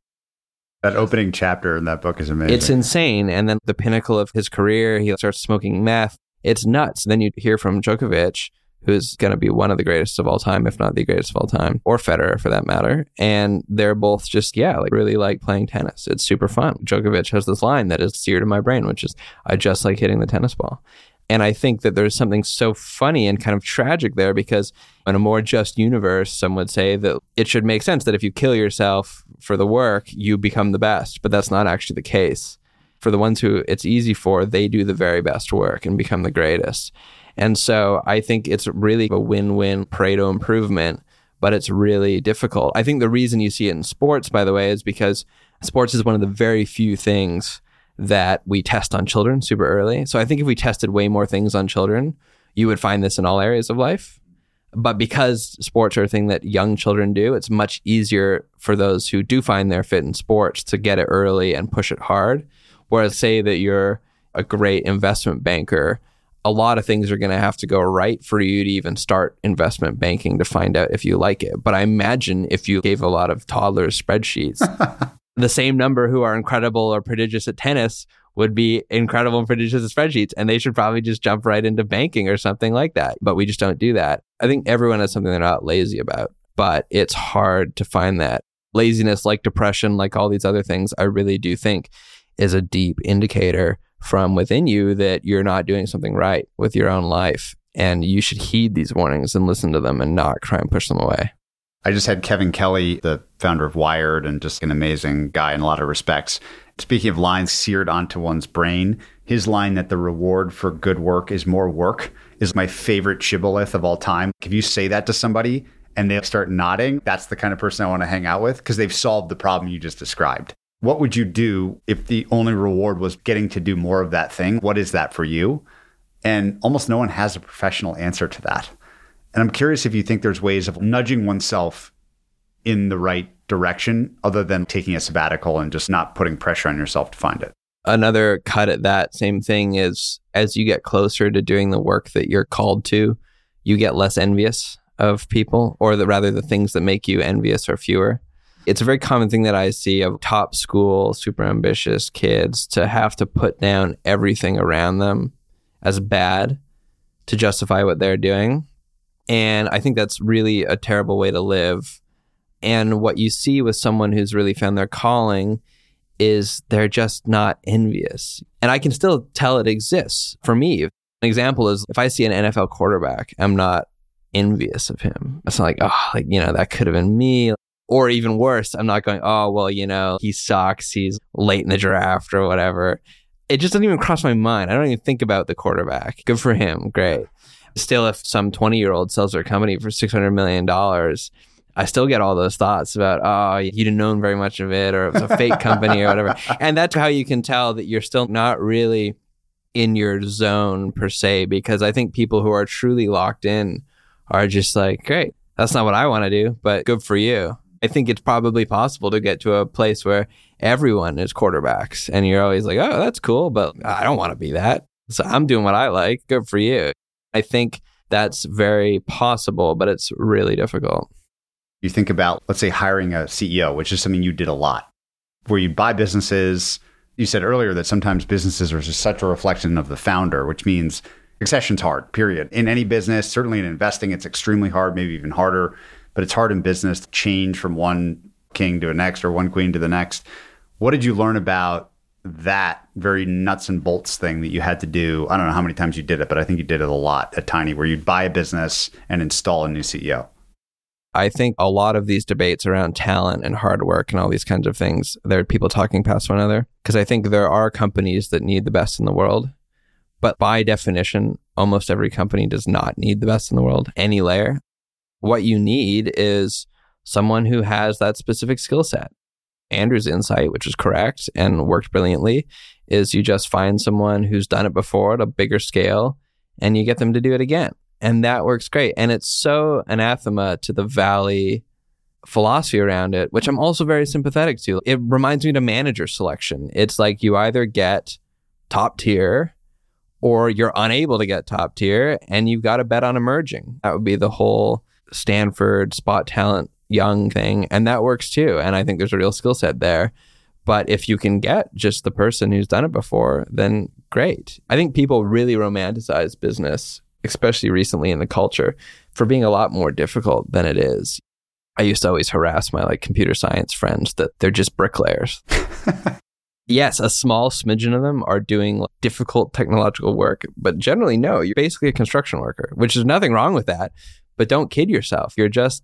That opening chapter in that book is amazing. It's insane. And then the pinnacle of his career, he starts smoking meth it's nuts. Then you hear from Djokovic, who's going to be one of the greatest of all time, if not the greatest of all time, or Federer for that matter. And they're both just, yeah, like really like playing tennis. It's super fun. Djokovic has this line that is seared in my brain, which is, I just like hitting the tennis ball. And I think that there's something so funny and kind of tragic there because in a more just universe, some would say that it should make sense that if you kill yourself for the work, you become the best. But that's not actually the case. For the ones who it's easy for, they do the very best work and become the greatest. And so I think it's really a win win Pareto improvement, but it's really difficult. I think the reason you see it in sports, by the way, is because sports is one of the very few things that we test on children super early. So I think if we tested way more things on children, you would find this in all areas of life. But because sports are a thing that young children do, it's much easier for those who do find their fit in sports to get it early and push it hard. Whereas, say that you're a great investment banker, a lot of things are going to have to go right for you to even start investment banking to find out if you like it. But I imagine if you gave a lot of toddlers spreadsheets, (laughs) the same number who are incredible or prodigious at tennis would be incredible and prodigious at spreadsheets. And they should probably just jump right into banking or something like that. But we just don't do that. I think everyone has something they're not lazy about, but it's hard to find that. Laziness, like depression, like all these other things, I really do think is a deep indicator from within you that you're not doing something right with your own life. And you should heed these warnings and listen to them and not try and push them away. I just had Kevin Kelly, the founder of Wired, and just an amazing guy in a lot of respects. Speaking of lines seared onto one's brain, his line that the reward for good work is more work is my favorite shibboleth of all time. If you say that to somebody and they start nodding, that's the kind of person I want to hang out with because they've solved the problem you just described. What would you do if the only reward was getting to do more of that thing? What is that for you? And almost no one has a professional answer to that. And I'm curious if you think there's ways of nudging oneself in the right direction other than taking a sabbatical and just not putting pressure on yourself to find it. Another cut at that same thing is as you get closer to doing the work that you're called to, you get less envious of people, or the, rather, the things that make you envious are fewer. It's a very common thing that I see of top school, super ambitious kids to have to put down everything around them as bad to justify what they're doing. And I think that's really a terrible way to live. And what you see with someone who's really found their calling is they're just not envious. And I can still tell it exists for me. An example is if I see an NFL quarterback, I'm not envious of him. It's not like, oh, like, you know, that could have been me. Or even worse, I'm not going, oh, well, you know, he sucks. He's late in the draft or whatever. It just doesn't even cross my mind. I don't even think about the quarterback. Good for him. Great. Still, if some 20 year old sells their company for $600 million, I still get all those thoughts about, oh, you didn't know very much of it, or it was a fake (laughs) company, or whatever. And that's how you can tell that you're still not really in your zone per se, because I think people who are truly locked in are just like, great, that's not what I want to do, but good for you. I think it's probably possible to get to a place where everyone is quarterbacks and you're always like, oh, that's cool, but I don't want to be that. So I'm doing what I like. Good for you. I think that's very possible, but it's really difficult. You think about, let's say, hiring a CEO, which is something you did a lot, where you buy businesses. You said earlier that sometimes businesses are just such a reflection of the founder, which means succession's hard, period. In any business, certainly in investing, it's extremely hard, maybe even harder, but it's hard in business to change from one king to the next or one queen to the next. What did you learn about that very nuts and bolts thing that you had to do. I don't know how many times you did it, but I think you did it a lot at Tiny, where you'd buy a business and install a new CEO. I think a lot of these debates around talent and hard work and all these kinds of things, there are people talking past one another. Because I think there are companies that need the best in the world. But by definition, almost every company does not need the best in the world, any layer. What you need is someone who has that specific skill set. Andrew's insight, which is correct and worked brilliantly, is you just find someone who's done it before at a bigger scale and you get them to do it again. And that works great. And it's so anathema to the Valley philosophy around it, which I'm also very sympathetic to. It reminds me of manager selection. It's like you either get top tier or you're unable to get top tier and you've got to bet on emerging. That would be the whole Stanford spot talent young thing, and that works too. And I think there's a real skill set there. But if you can get just the person who's done it before, then great. I think people really romanticize business, especially recently in the culture, for being a lot more difficult than it is. I used to always harass my like computer science friends that they're just bricklayers. (laughs) Yes, a small smidgen of them are doing difficult technological work, but generally, no, you're basically a construction worker, which is nothing wrong with that. But don't kid yourself. You're just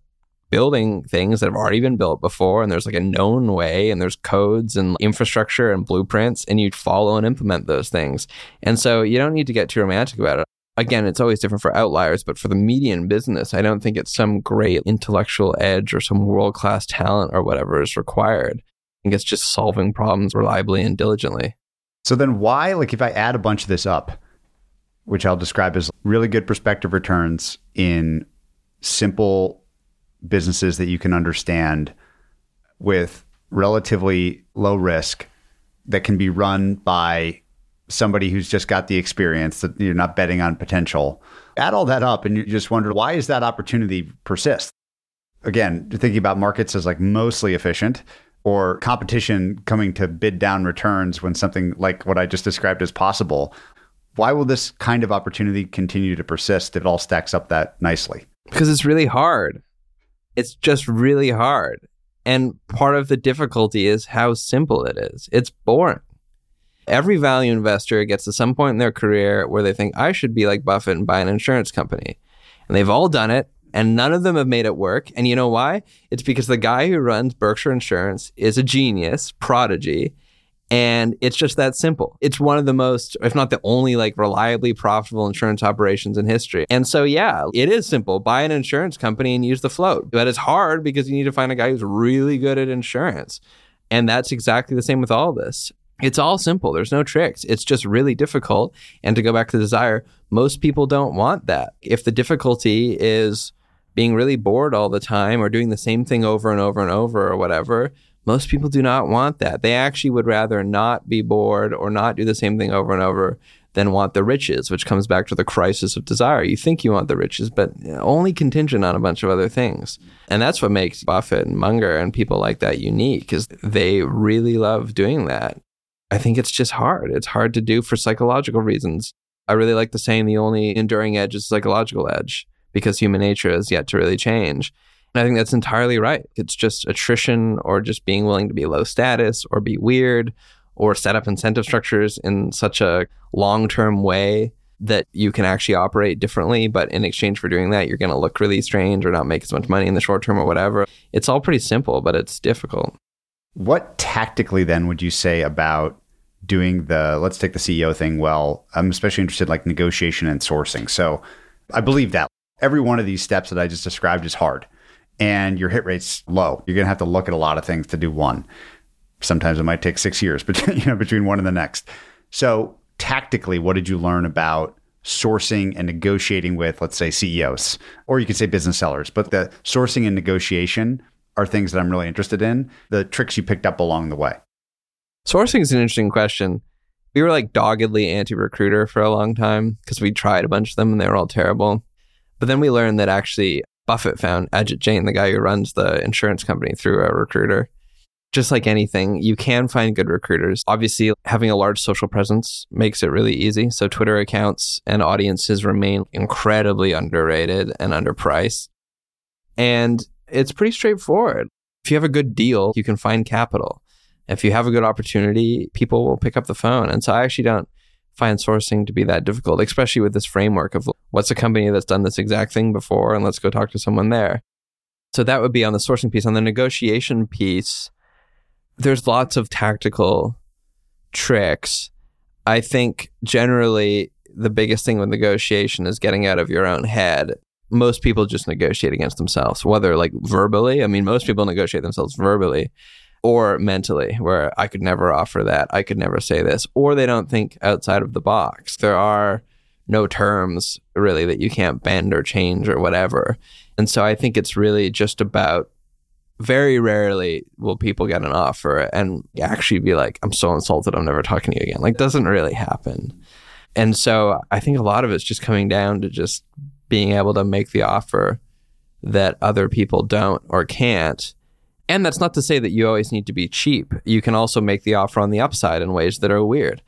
building things that have already been built before, and there's like a known way, and there's codes and infrastructure and blueprints, and you follow and implement those things. And so you don't need to get too romantic about it. Again, it's always different for outliers, but for the median business, I don't think it's some great intellectual edge or some world class talent or whatever is required I think it's just solving problems reliably and diligently. So then why, like if I add a bunch of this up, which I'll describe as really good prospective returns in simple businesses that you can understand with relatively low risk that can be run by somebody who's just got the experience that you're not betting on potential. Add all that up and you just wonder why is that opportunity persist? Again, thinking about markets as like mostly efficient, or competition coming to bid down returns when something like what I just described is possible. Why will this kind of opportunity continue to persist if it all stacks up that nicely? Because it's really hard. It's just really hard. And part of the difficulty is how simple it is. It's boring. Every value investor gets to some point in their career where they think, I should be like Buffett and buy an insurance company. And they've all done it and none of them have made it work. And you know why? It's because the guy who runs Berkshire Insurance is a genius, prodigy, and it's just that simple. It's one of the most, if not the only, like reliably profitable insurance operations in history. And so, yeah, it is simple. Buy an insurance company and use the float. But it's hard because you need to find a guy who's really good at insurance. And that's exactly the same with all this. It's all simple. There's no tricks. It's just really difficult. And to go back to desire, most people don't want that. If the difficulty is being really bored all the time or doing the same thing over and over and over or whatever, most people do not want that. They actually would rather not be bored or not do the same thing over and over than want the riches, which comes back to the crisis of desire. You think you want the riches, but only contingent on a bunch of other things. And that's what makes Buffett and Munger and people like that unique is they really love doing that. I think it's just hard. It's hard to do for psychological reasons. I really like the saying the only enduring edge is psychological edge because human nature has yet to really change. And I think that's entirely right. It's just attrition or just being willing to be low status or be weird or set up incentive structures in such a long term way that you can actually operate differently. But in exchange for doing that, you're going to look really strange or not make as much money in the short term or whatever. It's all pretty simple, but it's difficult. What tactically then would you say about doing the let's take the CEO thing well? I'm especially interested in like negotiation and sourcing. So I believe that every one of these steps that I just described is hard and your hit rate's low. You're going to have to look at a lot of things to do one. Sometimes it might take six years (laughs) between, you know, between one and the next. So tactically, what did you learn about sourcing and negotiating with, let's say, CEOs, or you could say business sellers, but the sourcing and negotiation are things that I'm really interested in, the tricks you picked up along the way. Sourcing is an interesting question. We were like doggedly anti recruiter for a long time because we tried a bunch of them and they were all terrible. But then we learned that actually Buffett found Ajit Jain, the guy who runs the insurance company, through a recruiter. Just like anything, you can find good recruiters. Obviously, having a large social presence makes it really easy. So, Twitter accounts and audiences remain incredibly underrated and underpriced. And it's pretty straightforward. If you have a good deal, you can find capital. If you have a good opportunity, people will pick up the phone. And so, I actually don't find sourcing to be that difficult, especially with this framework of what's a company that's done this exact thing before and let's go talk to someone there. So that would be on the sourcing piece. On the negotiation piece, there's lots of tactical tricks. I think generally the biggest thing with negotiation is getting out of your own head. Most people just negotiate against themselves, whether like verbally. I mean, most people negotiate themselves verbally or mentally, where I could never offer that, I could never say this, or they don't think outside of the box. There are no terms really that you can't bend or change or whatever. And so I think it's really just about very rarely will people get an offer and actually be like, I'm so insulted, I'm never talking to you again. Like, doesn't really happen. And so I think a lot of it's just coming down to just being able to make the offer that other people don't or can't and that's not to say that you always need to be cheap. You can also make the offer on the upside in ways that are weird.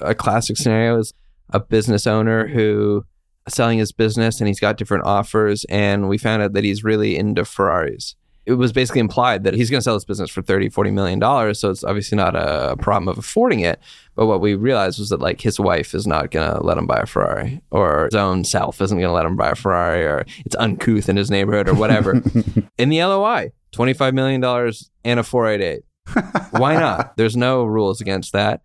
A classic scenario is a business owner who selling his business and he's got different offers and we found out that he's really into Ferraris. it was basically implied that he's going to sell this business for 30, 40 million dollars. So it's obviously not a problem of affording it. But what we realized was that like his wife is not going to let him buy a Ferrari or his own self isn't going to let him buy a Ferrari or it's uncouth in his neighborhood or whatever. (laughs) in the LOI, $25 million and a 488. Why not? (laughs) There's no rules against that.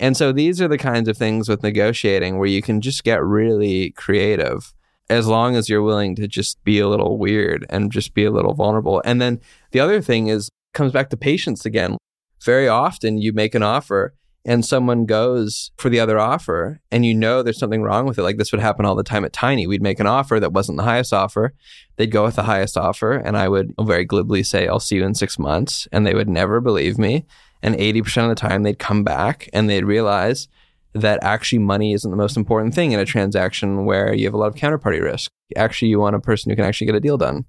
And so these are the kinds of things with negotiating where you can just get really creative as long as you're willing to just be a little weird and just be a little vulnerable. And then the other thing is comes back to patience again. Very often you make an offer and someone goes for the other offer and you know there's something wrong with it. Like this would happen all the time at Tiny. We'd make an offer that wasn't the highest offer. They'd go with the highest offer and I would very glibly say, I'll see you in six months. And they would never believe me. And 80% of the time they'd come back and they'd realize that actually money isn't the most important thing in a transaction where you have a lot of counterparty risk. Actually, you want a person who can actually get a deal done.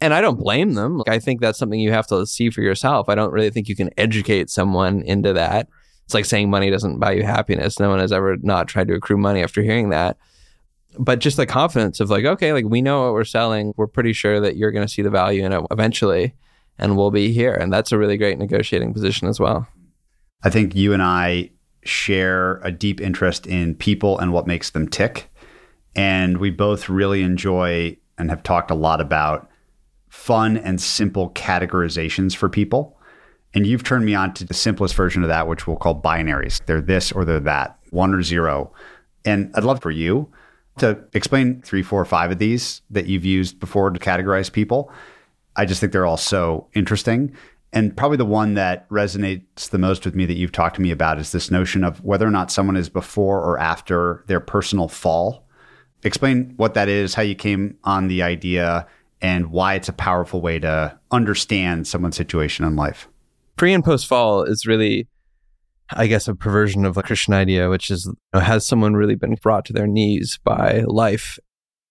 And I don't blame them. I think that's something you have to see for yourself. I don't really think you can educate someone into that. It's like saying money doesn't buy you happiness. No one has ever not tried to accrue money after hearing that. But just the confidence of like, okay, like we know what we're selling. We're pretty sure that you're going to see the value in it eventually and we'll be here. And that's a really great negotiating position as well. I think you and I share a deep interest in people and what makes them tick. And we both really enjoy and have talked a lot about fun and simple categorizations for people. And you've turned me on to the simplest version of that, which we'll call binaries. They're this or they're that, one or zero. And I'd love for you to explain three, four, five of these that you've used before to categorize people. I just think they're all so interesting. And probably the one that resonates the most with me that you've talked to me about is this notion of whether or not someone is before or after their personal fall. Explain what that is, how you came on the idea, and why it's a powerful way to understand someone's situation in life. Pre and post fall is really, I guess, a perversion of the Christian idea, which is you know, has someone really been brought to their knees by life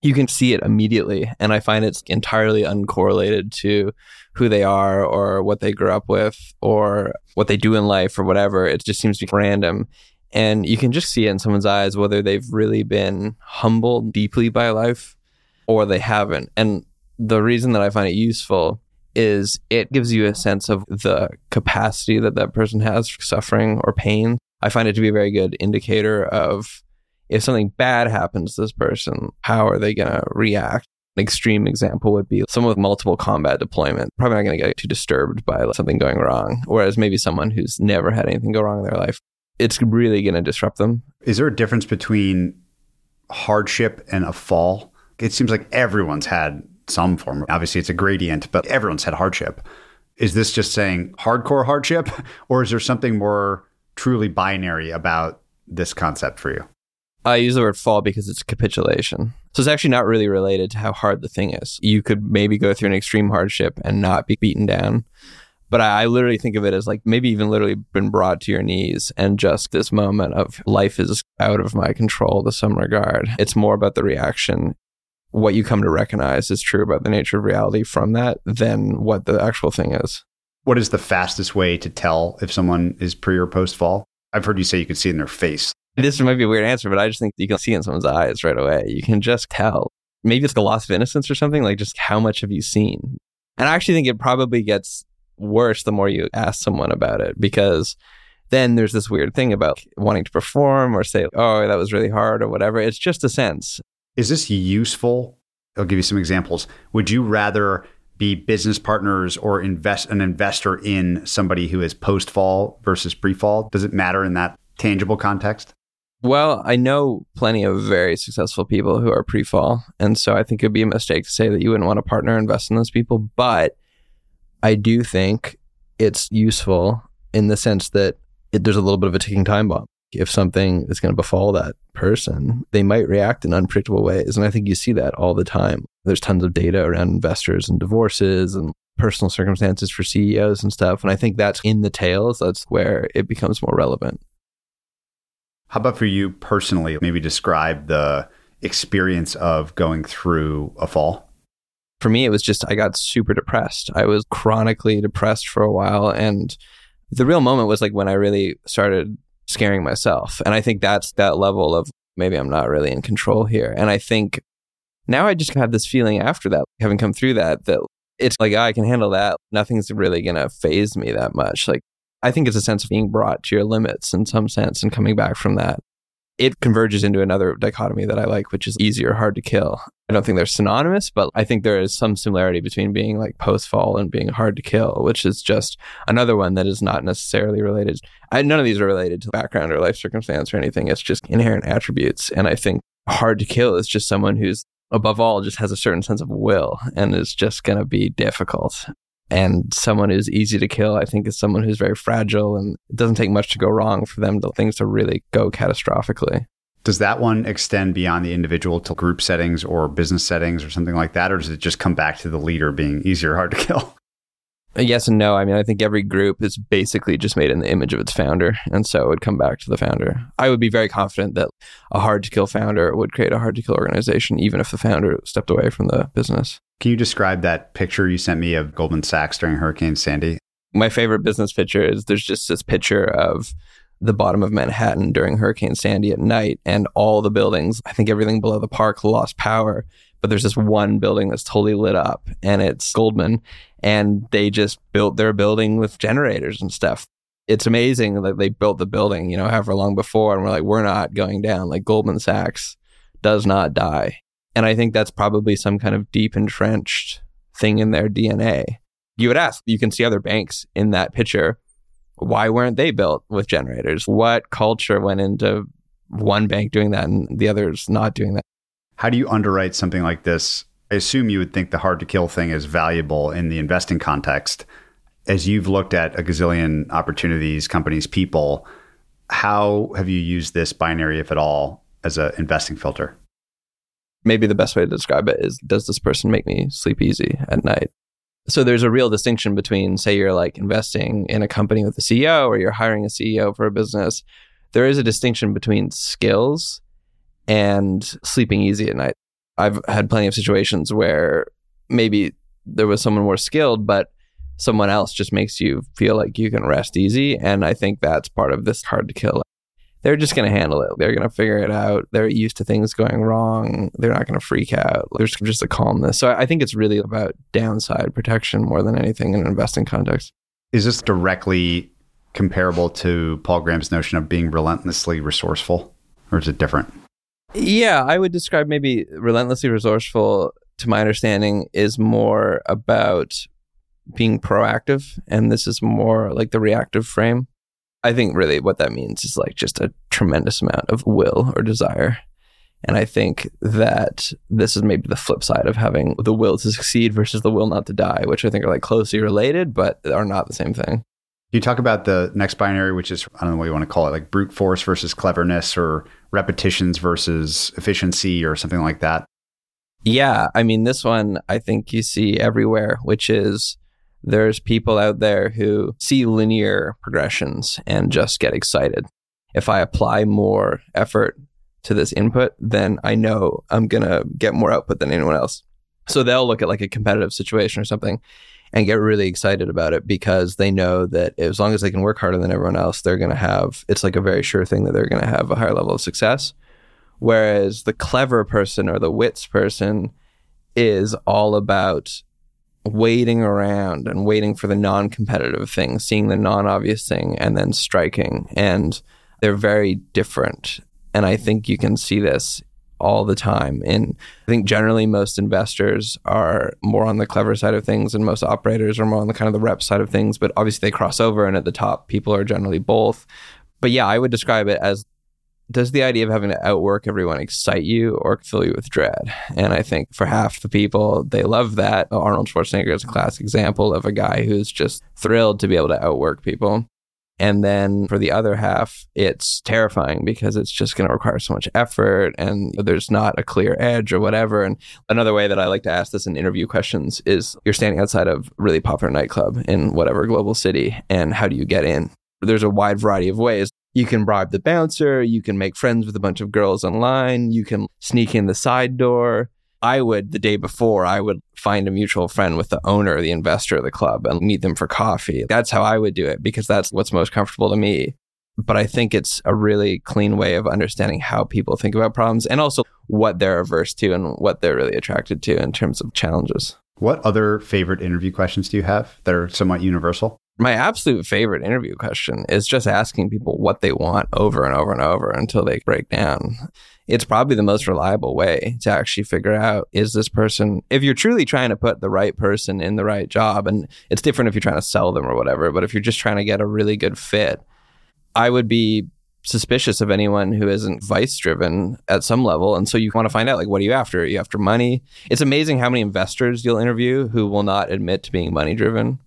you can see it immediately. And I find it's entirely uncorrelated to who they are or what they grew up with or what they do in life or whatever. It just seems to be random. And you can just see it in someone's eyes whether they've really been humbled deeply by life or they haven't. And the reason that I find it useful is it gives you a sense of the capacity that that person has for suffering or pain. I find it to be a very good indicator of if something bad happens to this person, how are they going to react? An extreme example would be someone with multiple combat deployment, probably not going to get too disturbed by something going wrong. Whereas maybe someone who's never had anything go wrong in their life, it's really going to disrupt them. Is there a difference between hardship and a fall? It seems like everyone's had some form. Obviously, it's a gradient, but everyone's had hardship. Is this just saying hardcore hardship, (laughs) or is there something more truly binary about this concept for you? I use the word fall because it's capitulation. So it's actually not really related to how hard the thing is. You could maybe go through an extreme hardship and not be beaten down. But I, I literally think of it as like maybe even literally been brought to your knees and just this moment of life is out of my control to some regard. It's more about the reaction. What you come to recognize is true about the nature of reality from that than what the actual thing is. What is the fastest way to tell if someone is pre or post fall? I've heard you say you can see in their face. This might be a weird answer, but I just think you can see in someone's eyes right away. You can just tell. Maybe it's the loss of innocence or something, like just how much have you seen? And I actually think it probably gets worse the more you ask someone about it because then there's this weird thing about wanting to perform or say, oh, that was really hard or whatever. It's just a sense. Is this useful? I'll give you some examples. Would you rather be business partners or invest an investor in somebody who is post fall versus pre fall? Does it matter in that tangible context? Well, I know plenty of very successful people who are pre fall. And so I think it would be a mistake to say that you wouldn't want to partner invest in those people. But I do think it's useful in the sense that it, there's a little bit of a ticking time bomb. If something is going to befall that person, they might react in unpredictable ways. And I think you see that all the time. There's tons of data around investors and divorces and personal circumstances for CEOs and stuff. And I think that's in the tails. That's where it becomes more relevant. How about for you personally? Maybe describe the experience of going through a fall. For me, it was just I got super depressed. I was chronically depressed for a while. And the real moment was like when I really started scaring myself. And I think that's that level of maybe I'm not really in control here. And I think now I just have this feeling after that, having come through that, that It's like, oh, I can handle that. Nothing's really going to faze me that much. Like, I think it's a sense of being brought to your limits in some sense and coming back from that. It converges into another dichotomy that I like, which is easy or hard to kill. I don't think they're synonymous, but I think there is some similarity between being like post fall and being hard to kill, which is just another one that is not necessarily related. I, none of these are related to background or life circumstance or anything. It's just inherent attributes. And I think hard to kill is just someone who's above all just has a certain sense of will and is just going to be difficult. And someone who's easy to kill, I think, is someone who's very fragile and it doesn't take much to go wrong for them to things to really go catastrophically. Does that one extend beyond the individual to group settings or business settings or something like that? Or does it just come back to the leader being easier hard to kill? Yes and no. I mean, I think every group is basically just made in the image of its founder. And so it would come back to the founder. I would be very confident that a hard to kill founder would create a hard to kill organization, even if the founder stepped away from the business. Can you describe that picture you sent me of Goldman Sachs during Hurricane Sandy? My favorite business picture is there's just this picture of the bottom of Manhattan during Hurricane Sandy at night, and all the buildings, I think everything below the park lost power. But there's this one building that's totally lit up, and it's Goldman. And they just built their building with generators and stuff. It's amazing that they built the building, you know, however long before. And we're like, we're not going down. Like Goldman Sachs does not die. And I think that's probably some kind of deep entrenched thing in their DNA. You would ask, you can see other banks in that picture why weren't they built with generators? What culture went into one bank doing that and the others not doing that? How do you underwrite something like this? I assume you would think the hard to kill thing is valuable in the investing context. As you've looked at a gazillion opportunities, companies, people, how have you used this binary, if at all, as an investing filter? Maybe the best way to describe it is Does this person make me sleep easy at night? So there's a real distinction between, say, you're like investing in a company with a CEO or you're hiring a CEO for a business. There is a distinction between skills and sleeping easy at night. I've had plenty of situations where maybe there was someone more skilled, but someone else just makes you feel like you can rest easy. And I think that's part of this hard to kill they're just going to handle it. They're going to figure it out. They're used to things going wrong. They're not going to freak out. There's just a calmness. So I think it's really about downside protection more than anything in an investing context. Is this directly comparable to Paul Graham's notion of being relentlessly resourceful, or is it different? Yeah, I would describe maybe relentlessly resourceful, to my understanding, is more about being proactive. And this is more like the reactive frame. I think really what that means is like just a tremendous amount of will or desire. And I think that this is maybe the flip side of having the will to succeed versus the will not to die, which I think are like closely related, but are not the same thing. You talk about the next binary, which is, I don't know what you want to call it, like brute force versus cleverness or repetitions versus efficiency or something like that. Yeah. I mean, this one I think you see everywhere, which is there's people out there who see linear progressions and just get excited. If I apply more effort to this input, then I know I'm going to get more output than anyone else. So they'll look at like a competitive situation or something and get really excited about it because they know that as long as they can work harder than everyone else, they're going to have it's like a very sure thing that they're going to have a higher level of success. Whereas the clever person or the wits person is all about waiting around and waiting for the non competitive thing, seeing the non obvious thing, and then striking. And they're very different. And I think you can see this all the time. And I think generally most investors are more on the clever side of things, and most operators are more on the kind of the rep side of things. But obviously they cross over, and at the top, people are generally both. But yeah, I would describe it as does the idea of having to outwork everyone excite you or fill you with dread? And I think for half the people, they love that. Arnold Schwarzenegger is a classic example of a guy who's just thrilled to be able to outwork people. And then for the other half, it's terrifying because it's just going to require so much effort and there's not a clear edge or whatever. And another way that I like to ask this in interview questions is you're standing outside of really popular nightclub in whatever global city, and how do you get in? There's a wide variety of ways. You can bribe the bouncer, you can make friends with a bunch of girls online, you can sneak in the side door. I would, the day before, I would find a mutual friend with the owner, the investor of the club, and meet them for coffee. That's how I would do it because that's what's most comfortable to me. But I think it's a really clean way of understanding how people think about problems and also what they're averse to and what they're really attracted to in terms of challenges. What other favorite interview questions do you have that are somewhat universal? My absolute favorite interview question is just asking people what they want over and over and over until they break down. It's probably the most reliable way to actually figure out is this person, if you're truly trying to put the right person in the right job, and it's different if you're trying to sell them or whatever, but if you're just trying to get a really good fit, I would be suspicious of anyone who isn't vice driven at some level. And so you want to find out like, what are you after? Are you after money? It's amazing how many investors you'll interview who will not admit to being money driven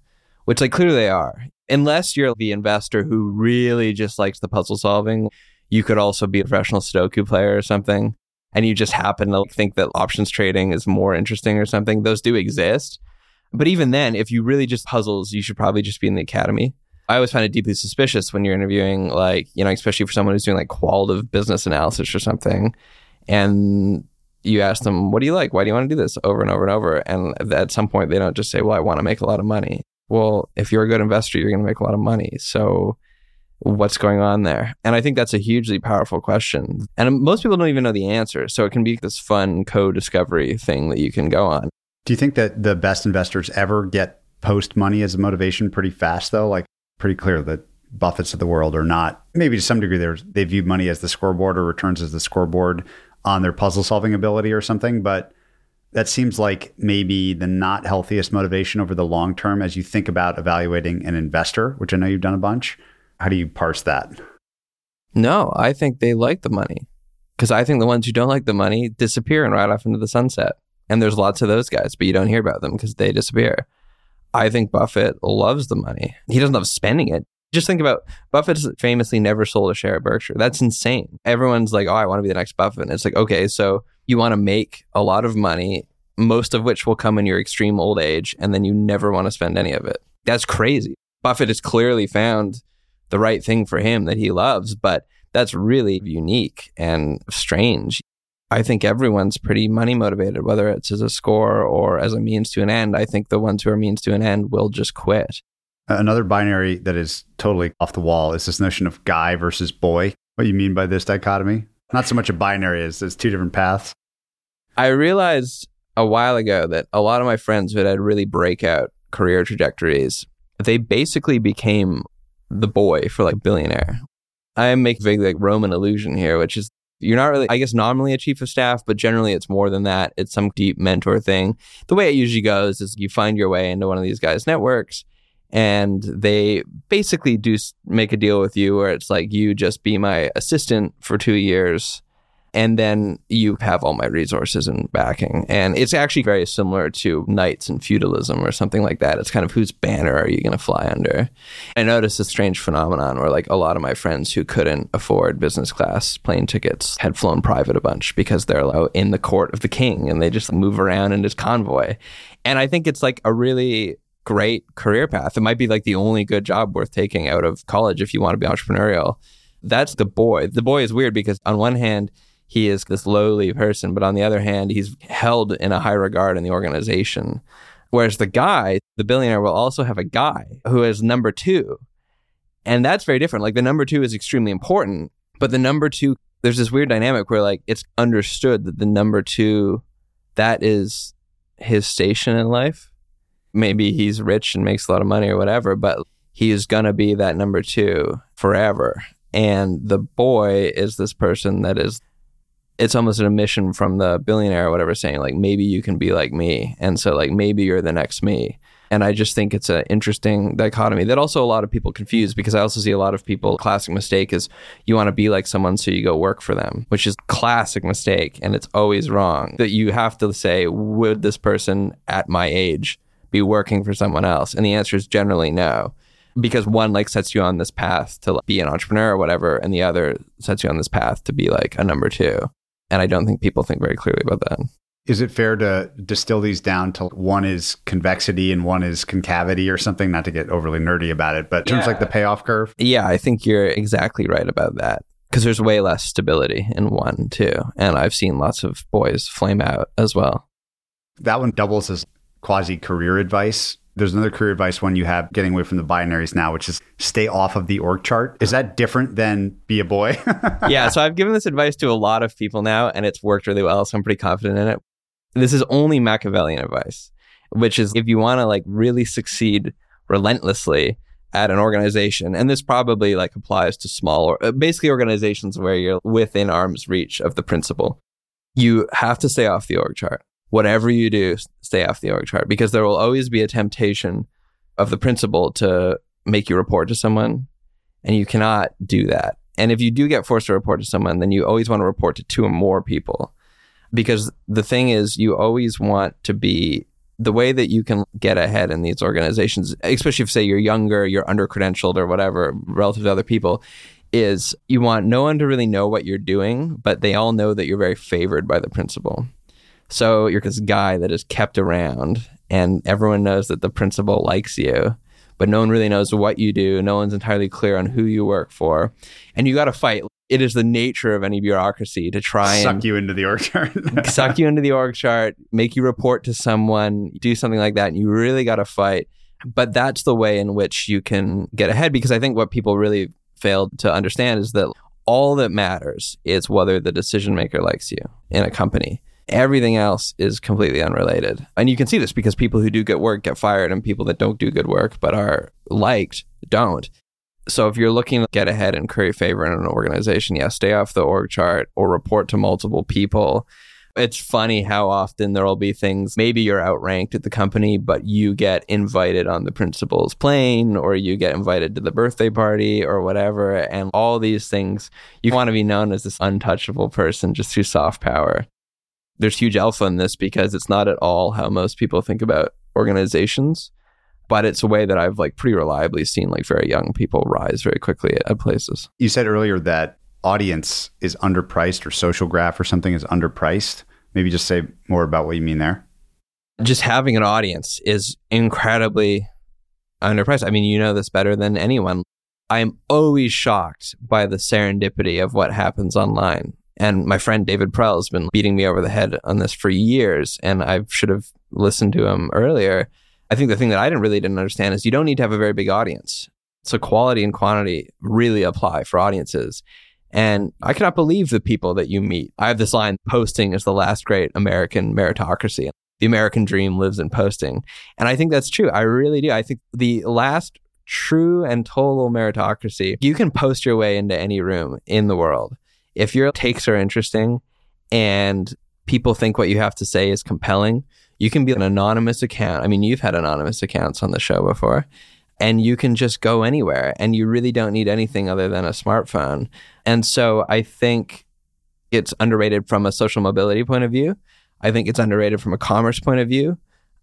which like clearly they are. Unless you're the investor who really just likes the puzzle solving, you could also be a professional Sudoku player or something. And you just happen to think that options trading is more interesting or something. Those do exist. But even then, if you really just puzzles, you should probably just be in the academy. I always find it deeply suspicious when you're interviewing, like, you know, especially for someone who's doing like qualitative business analysis or something. And you ask them, what do you like? Why do you want to do this over and over and over? And at some point, they don't just say, well, I want to make a lot of money well, if you're a good investor, you're going to make a lot of money. So what's going on there? And I think that's a hugely powerful question. And most people don't even know the answer. So it can be this fun co discovery thing that you can go on. Do you think that the best investors ever get post money as a motivation pretty fast, though? Like, pretty clear that Buffett's of the world are not, maybe to some degree, they view money as the scoreboard or returns as the scoreboard on their puzzle solving ability or something. But that seems like maybe the not healthiest motivation over the long term as you think about evaluating an investor, which I know you've done a bunch. How do you parse that? No, I think they like the money because I think the ones who don't like the money disappear and ride off into the sunset. And there's lots of those guys, but you don't hear about them because they disappear. I think Buffett loves the money. He doesn't love spending it. Just think about Buffett famously never sold a share at Berkshire. That's insane. Everyone's like, oh, I want to be the next Buffett. And it's like, okay, so you want to make a lot of money, most of which will come in your extreme old age, and then you never want to spend any of it. That's crazy. Buffett has clearly found the right thing for him that he loves, but that's really unique and strange. I think everyone's pretty money motivated, whether it's as a score or as a means to an end. I think the ones who are means to an end will just quit. Another binary that is totally off the wall is this notion of guy versus boy. What you mean by this dichotomy? Not so much a binary as there's two different paths. I realized a while ago that a lot of my friends who had really breakout career trajectories, they basically became the boy for like billionaire. I make vague like Roman illusion here, which is you're not really, I guess, nominally a chief of staff, but generally it's more than that. It's some deep mentor thing. The way it usually goes is you find your way into one of these guys' networks and they basically do make a deal with you where it's like you just be my assistant for two years and then you have all my resources and backing and it's actually very similar to knights and feudalism or something like that it's kind of whose banner are you going to fly under i noticed a strange phenomenon where like a lot of my friends who couldn't afford business class plane tickets had flown private a bunch because they're like, in the court of the king and they just move around in this convoy and i think it's like a really great career path. It might be like the only good job worth taking out of college if you want to be entrepreneurial. That's the boy. The boy is weird because on one hand, he is this lowly person, but on the other hand, he's held in a high regard in the organization. Whereas the guy, the billionaire, will also have a guy who is number two. And that's very different. Like the number two is extremely important, but the number two, there's this weird dynamic where like it's understood that the number two, that is his station in life maybe he's rich and makes a lot of money or whatever, but he is going to be that number two forever. And the boy is this person that is, it's almost an admission from the billionaire or whatever saying, like, maybe you can be like me. And so, like, maybe you're the next me. And I just think it's an interesting dichotomy that also a lot of people confuse because I also see a lot of people, classic mistake is you want to be like someone, so you go work for them, which is classic mistake. And it's always wrong that you have to say, would this person at my age be working for someone else? And the answer is generally no. Because one like sets you on this path to be an entrepreneur or whatever, and the other sets you on this path to be like a number two. And I don't think people think very clearly about that. Is it fair to distill these down to one is convexity and one is concavity or something? Not to get overly nerdy about it, but in terms like the payoff curve? Yeah, I think you're exactly right about that because there's way less stability in one too. And I've seen lots of boys flame out as well. That one doubles as quasi career advice. There's another career advice one you have getting away from the binaries now, which is stay off of the org chart. Is that different than be a boy? (laughs) yeah. So I've given this advice to a lot of people now, and it's worked really well. So I'm pretty confident in it. This is only Machiavellian advice. which is if you want to like really succeed relentlessly at an organization, and this probably like applies to small or uh, basically organizations where you're within arm's reach of the principal, you have to stay off the org chart. Whatever you do, stay off the org chart because there will always be a temptation of the principal to make you report to someone, and you cannot do that. And if you do get forced to report to someone, then you always want to report to two or more people because the thing is, you always want to be the way that you can get ahead in these organizations, especially if say you're younger, you're under credentialed or whatever relative to other people, is you want no one to really know what you're doing, but they all know that you're very favored by the principal. So you're this guy that is kept around and everyone knows that the principal likes you, but no one really knows what you do. No one's entirely clear on who you work for. And you got to fight it is the nature of any bureaucracy to try suck and you into the org chart. (laughs) suck you into the org chart, make you report to someone, do something like that, and you really got to fight. But that's the way in which you can get ahead because I think what people really failed to understand is that all that matters is whether the decision maker likes you in a company. Everything else is completely unrelated. And you can see this because people who do good work get fired and people that don't do good work but are liked don't. So if you're looking to get ahead and curry favor in an organization, yeah, stay off the org chart or report to multiple people. It's funny how often there'll be things, maybe you're outranked at the company, but you get invited on the principal's plane or you get invited to the birthday party or whatever. And all these things, you want to be known as this untouchable person just through soft power. There's huge alpha in this because it's not at all how most people think about organizations but it's a way that I've like pretty reliably seen like very young people rise very quickly at, places. You said earlier that audience is underpriced or social graph or something is underpriced. Maybe just say more about what you mean there. Just having an audience is incredibly underpriced. I mean, you know this better than anyone. I am always shocked by the serendipity of what happens online. And my friend David Perell has been beating me over the head on this for years, and I should have listened to him earlier. I think the thing that I didn't really didn't understand is you don't need to have a very big audience. So quality and quantity really apply for audiences. And I cannot believe the people that you meet. I have this line posting is the last great American meritocracy. The American dream lives in posting. And I think that's true. I really do. I think the last true and total meritocracy, you can post your way into any room in the world. If your takes are interesting and people think what you have to say is compelling, you can be an anonymous account. I mean, you've had anonymous accounts on the show before, and you can just go anywhere, and you really don't need anything other than a smartphone. And so I think it's underrated from a social mobility point of view. I think it's underrated from a commerce point of view.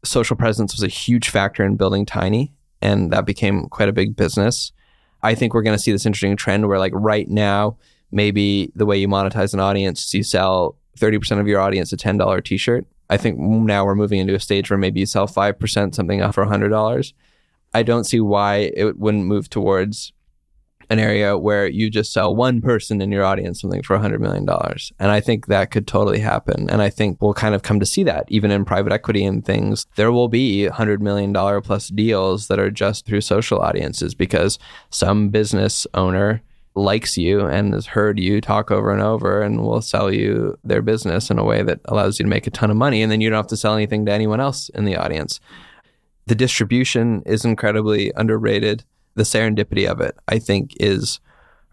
Social presence was a huge factor in building Tiny, and that became quite a big business. I think we're going to see this interesting trend where, like, right now, maybe the way you monetize an audience is you sell 30% of your audience a $10 t shirt I think now we're moving into a stage where maybe you sell 5% something for $100. I don't see why it wouldn't move towards an area where you just sell one person in your audience something for $100 million. And I think that could totally happen. And I think we'll kind of come to see that even in private equity and things. There will be $100 million plus deals that are just through social audiences because some business owner likes you and has heard you talk over and over and will sell you their business in a way that allows you to make a ton of money and then you don't have to sell anything to anyone else in the audience. The distribution is incredibly underrated. The serendipity of it, I think, is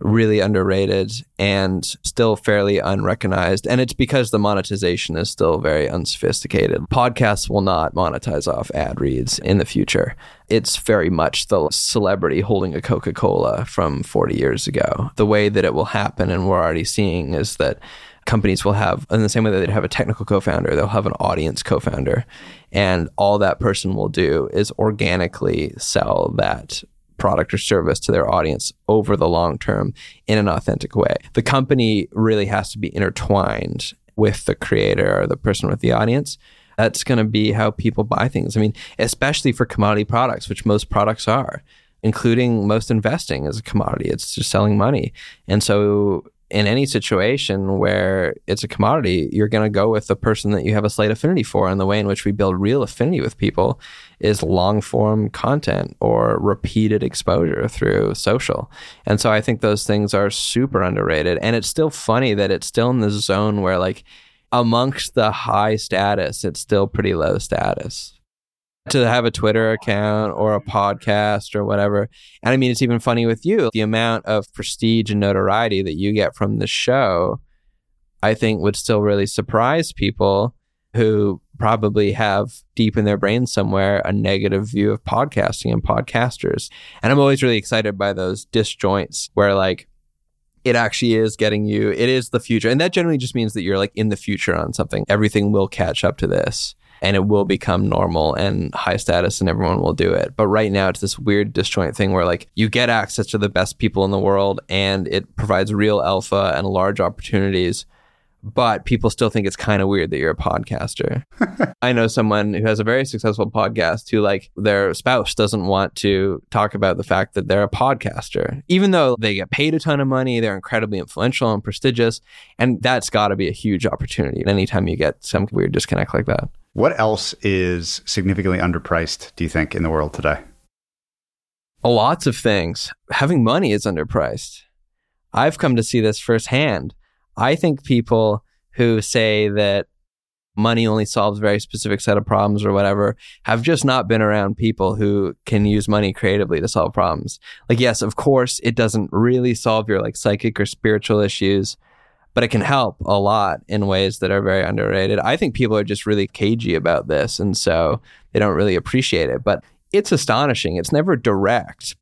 really underrated and still fairly unrecognized. And it's because the monetization is still very unsophisticated. Podcasts will not monetize off ad reads in the future. It's very much the celebrity holding a Coca Cola from 40 years ago. The way that it will happen, and we're already seeing, is that companies will have, in the same way that they'd have a technical co founder, they'll have an audience co founder. And all that person will do is organically sell that product or service to their audience over the long term in an authentic way. The company really has to be intertwined with the creator or the person with the audience. That's going to be how people buy things. I mean, especially for commodity products, which most products are, including most investing is a commodity. It's just selling money. And so in any situation where it's a commodity, you're going to go with the person that you have a slight affinity for. And the way in which we build real affinity with people is long form content or repeated exposure through social. And so I think those things are super underrated. And it's still funny that it's still in the zone where, like, amongst the high status, it's still pretty low status. To have a Twitter account or a podcast or whatever. And I mean, it's even funny with you. The amount of prestige and notoriety that you get from the show, I think would still really surprise people who probably have deep in their brain somewhere a negative view of podcasting and podcasters. And I'm always really excited by those disjoints where like it actually is getting you, it is the future. And that generally just means that you're like in the future on something. Everything will catch up to this and it will become normal and high status and everyone will do it. But right now it's this weird disjoint thing where like you get access to the best people in the world and it provides real alpha and large opportunities but people still think it's kind of weird that you're a podcaster. (laughs) I know someone who has a very successful podcast who like their spouse doesn't want to talk about the fact that they're a podcaster, even though they get paid a ton of money, they're incredibly influential and prestigious, and that's got to be a huge opportunity anytime you get some weird disconnect like that. What else is significantly underpriced, do you think, in the world today? Lots of things. Having money is underpriced. I've come to see this firsthand I think people who say that money only solves very specific set of problems or whatever have just not been around people who can use money creatively to solve problems. Like, yes, of course, it doesn't really solve your like psychic or spiritual issues, but it can help a lot in ways that are very underrated. I think people are just really cagey about this. And so they don't really appreciate it. But it's astonishing. It's never direct,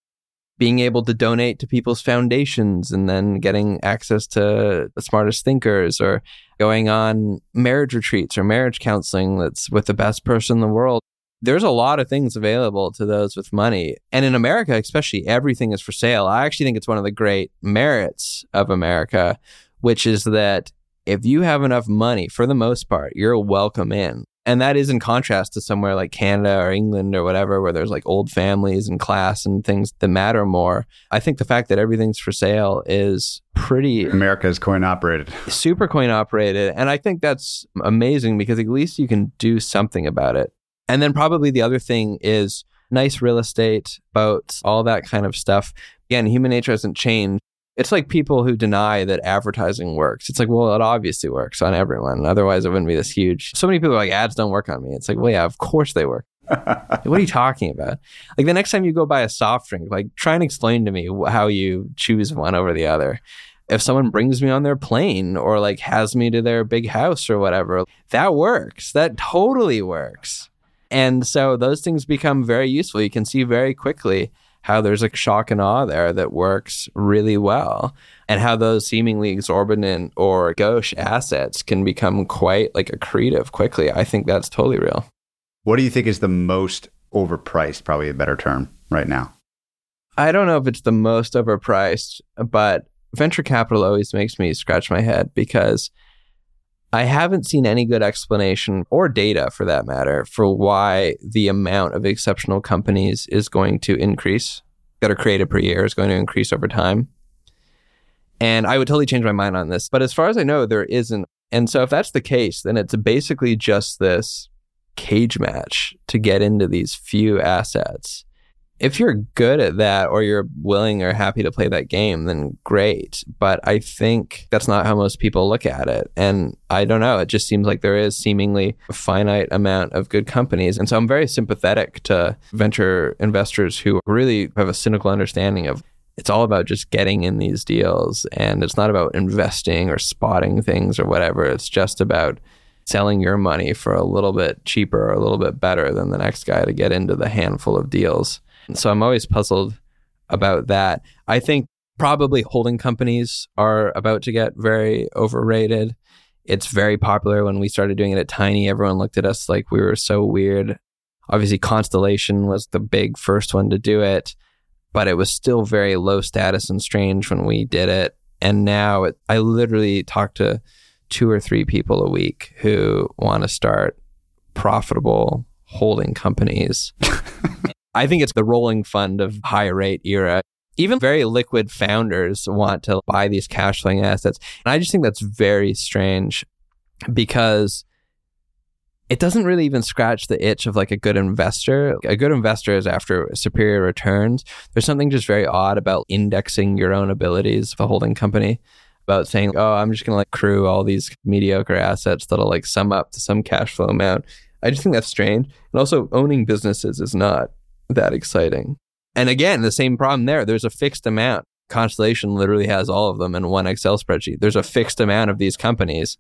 being able to donate to people's foundations and then getting access to the smartest thinkers or going on marriage retreats or marriage counseling that's with the best person in the world. There's a lot of things available to those with money. And in America, especially, everything is for sale. I actually think it's one of the great merits of America, which is that if you have enough money, for the most part, you're welcome in. And that is in contrast to somewhere like Canada or England or whatever, where there's like old families and class and things that matter more. I think the fact that everything's for sale is pretty. America is coin operated. Super coin operated. And I think that's amazing because at least you can do something about it. And then probably the other thing is nice real estate, boats, all that kind of stuff. Again, human nature hasn't changed. It's like people who deny that advertising works. It's like, well, it obviously works on everyone. Otherwise, it wouldn't be this huge. So many people are like, ads don't work on me. It's like, well, yeah, of course they work. (laughs) what are you talking about? Like the next time you go buy a soft drink, like try and explain to me how you choose one over the other. If someone brings me on their plane or like has me to their big house or whatever, that works. That totally works. And so those things become very useful. You can see very quickly how there's a shock and awe there that works really well and how those seemingly exorbitant or gauche assets can become quite like accretive quickly. I think that's totally real. What do you think is the most overpriced, probably a better term right now? I don't know if it's the most overpriced, but venture capital always makes me scratch my head because I haven't seen any good explanation or data for that matter for why the amount of exceptional companies is going to increase that are created per year is going to increase over time. And I would totally change my mind on this. But as far as I know, there isn't. And so if that's the case, then it's basically just this cage match to get into these few assets if you're good at that or you're willing or happy to play that game, then great. But I think that's not how most people look at it. And I don't know. It just seems like there is seemingly a finite amount of good companies. And so I'm very sympathetic to venture investors who really have a cynical understanding of it's all about just getting in these deals. And it's not about investing or spotting things or whatever. It's just about selling your money for a little bit cheaper or a little bit better than the next guy to get into the handful of deals. So I'm always puzzled about that. I think probably holding companies are about to get very overrated. It's very popular. When we started doing it at Tiny, everyone looked at us like we were so weird. Obviously, Constellation was the big first one to do it, but it was still very low status and strange when we did it. And now it, I literally talk to two or three people a week who want to start profitable holding companies. (laughs) I think it's the rolling fund of high rate era. Even very liquid founders want to buy these cash flowing assets. And I just think that's very strange because it doesn't really even scratch the itch of like a good investor. A good investor is after superior returns. There's something just very odd about indexing your own abilities of a holding company about saying, oh, I'm just going to like crew all these mediocre assets that'll like sum up to some cash flow amount I just think that's strange. And also, owning businesses is not that exciting. And again, the same problem there. There's a fixed amount. Constellation literally has all of them in one Excel spreadsheet. There's a fixed amount of these companies.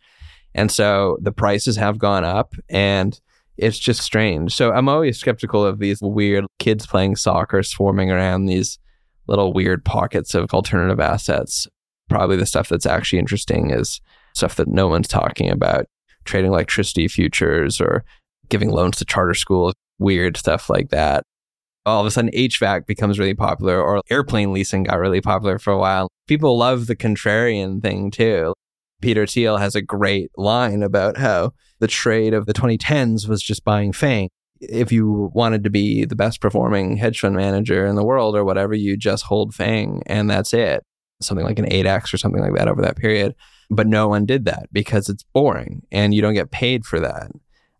And so the prices have gone up and it's just strange. So I'm always skeptical of these weird kids playing soccer swarming around these little weird pockets of alternative assets. Probably the stuff that's actually interesting is stuff that no one's talking about trading electricity futures or giving loans to charter schools, weird stuff like that. All of a sudden, HVAC becomes really popular, or airplane leasing got really popular for a while. People love the contrarian thing too. Peter Thiel has a great line about how the trade of the 2010s was just buying FANG. If you wanted to be the best performing hedge fund manager in the world or whatever, you just hold FANG and that's it. Something like an 8x or something like that over that period. But no one did that because it's boring and you don't get paid for that.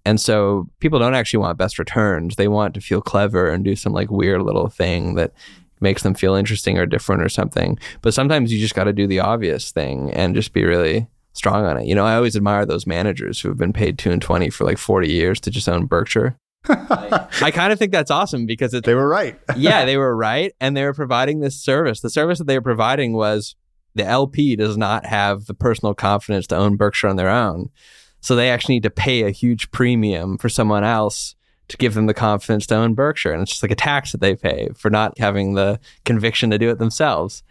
And so people don't actually want best returns. They want to feel clever and do some like weird little thing that makes them feel interesting or different or something. But sometimes you just got to do the obvious thing and just be really strong on it. You know, I always admire those managers who have been paid two and twenty for like forty years to just own Berkshire. (laughs) I kind of think that's awesome because they were right. (laughs) yeah, they were right, and they were providing this service. The service that they were providing was the LP does not have the personal confidence to own Berkshire on their own, so they actually need to pay a huge premium for someone else to give them the confidence to own Berkshire, and it's just like a tax that they pay for not having the conviction to do it themselves.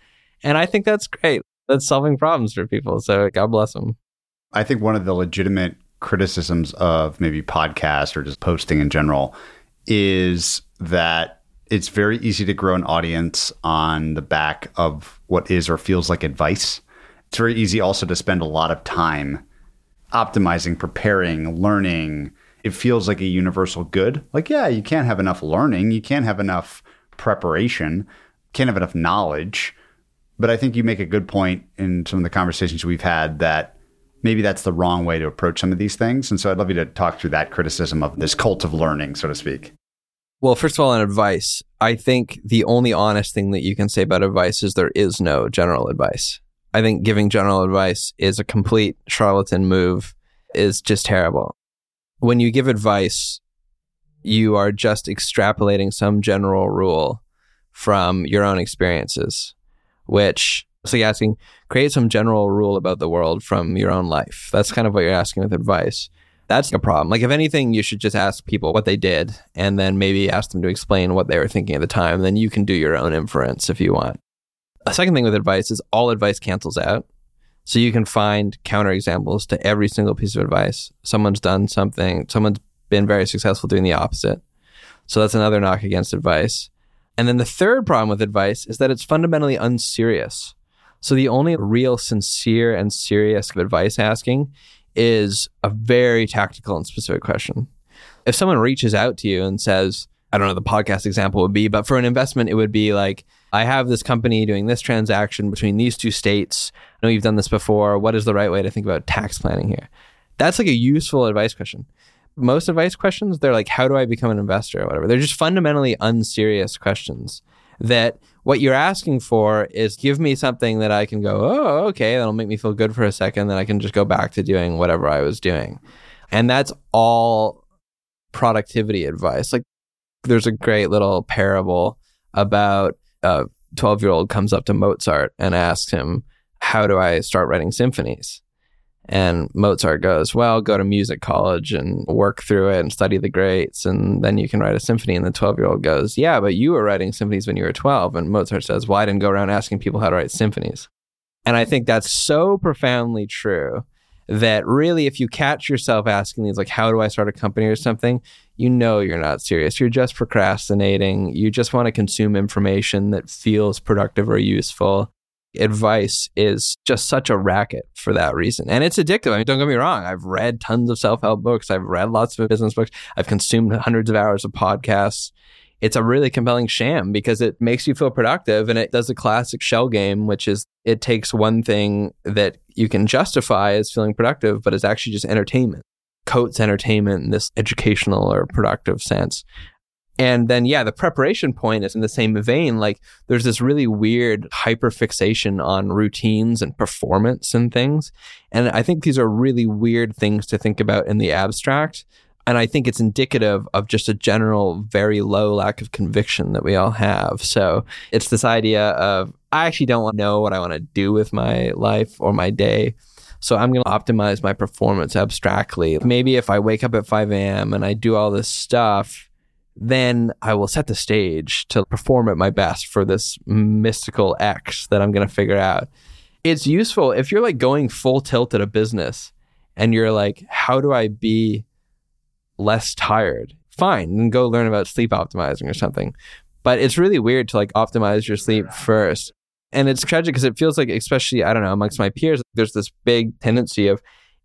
And I think that's great that's solving problems for people. So God bless them. I think one of the legitimate criticisms of maybe podcast or just posting in general is that it's very easy to grow an audience on the back of what is or feels like advice. It's very easy also to spend a lot of time optimizing, preparing, learning. It feels like a universal good. Like, yeah, you can't have enough learning, you can't have enough preparation, can't have enough knowledge. But I think you make a good point in some of the conversations we've had that maybe that's the wrong way to approach some of these things. And so I'd love you to talk through that criticism of this cult of learning, so to speak. Well, first of all, on advice, I think the only honest thing that you can say about advice is there is no general advice. I think giving general advice is a complete charlatan move, is just terrible. When you give advice, you are just extrapolating some general rule from your own experiences which so you're asking create some general rule about the world from your own life. That's kind of what you're asking with advice. That's a problem. Like if anything, you should just ask people what they did and then maybe ask them to explain what they were thinking at the time. Then you can do your own inference if you want. A second thing with advice is all advice cancels out. So you can find counterexamples to every single piece of advice. Someone's done something, someone's been very successful doing the opposite. So that's another knock against advice. And then the third problem with advice is that it's fundamentally unserious. So the only real sincere and serious advice asking is a very tactical and specific question. If someone reaches out to you and says, I don't know the podcast example would be, but for an investment, it would be like, I have this company doing this transaction between these two states. I know you've done this before. What is the right way to think about tax planning here? That's like a useful advice question most advice questions, they're like, how do I become an investor or whatever? They're just fundamentally unserious questions that what you're asking for is give me something that I can go, oh, okay, that'll make me feel good for a second. Then I can just go back to doing whatever I was doing. And that's all productivity advice. Like there's a great little parable about a 12 year old comes up to Mozart and asks him, how do I start writing symphonies? And Mozart goes, Well, go to music college and work through it and study the greats, and then you can write a symphony. And the 12 year old goes, Yeah, but you were writing symphonies when you were 12. And Mozart says, Well, I didn't go around asking people how to write symphonies. And I think that's so profoundly true that really, if you catch yourself asking these, like, How do I start a company or something, you know you're not serious. You're just procrastinating. You just want to consume information that feels productive or useful advice is just such a racket for that reason. And it's addictive. I mean, don't get me wrong. I've read tons of self help books, I've read lots of business books, I've consumed hundreds of hours of podcasts. It's a really compelling sham because it makes you feel productive and it does a classic shell game, which is it takes one thing that you can justify as feeling productive, but it's actually just entertainment. Coats entertainment in this educational or productive sense. And then, yeah, the preparation point is in the same vein. Like, there's this really weird hyperfixation on routines and performance and things. And I think these are really weird things to think about in the abstract. And I think it's indicative of just a general, very low lack of conviction that we all have. So it's this idea of, I actually don't know what I want to do with my life or my day. So I'm going to optimize my performance abstractly. Maybe if I wake up at 5 a.m. and I do all this stuff, then I will set the stage to perform at my best for this mystical X that I'm going to figure out. It's useful if you're like going full tilt at a business and you're like, how do I be less tired? Fine, then go learn about sleep optimizing or something. But it's really weird to like optimize your sleep first. And it's tragic because it feels like, especially, I don't know, amongst my peers, there's this big tendency of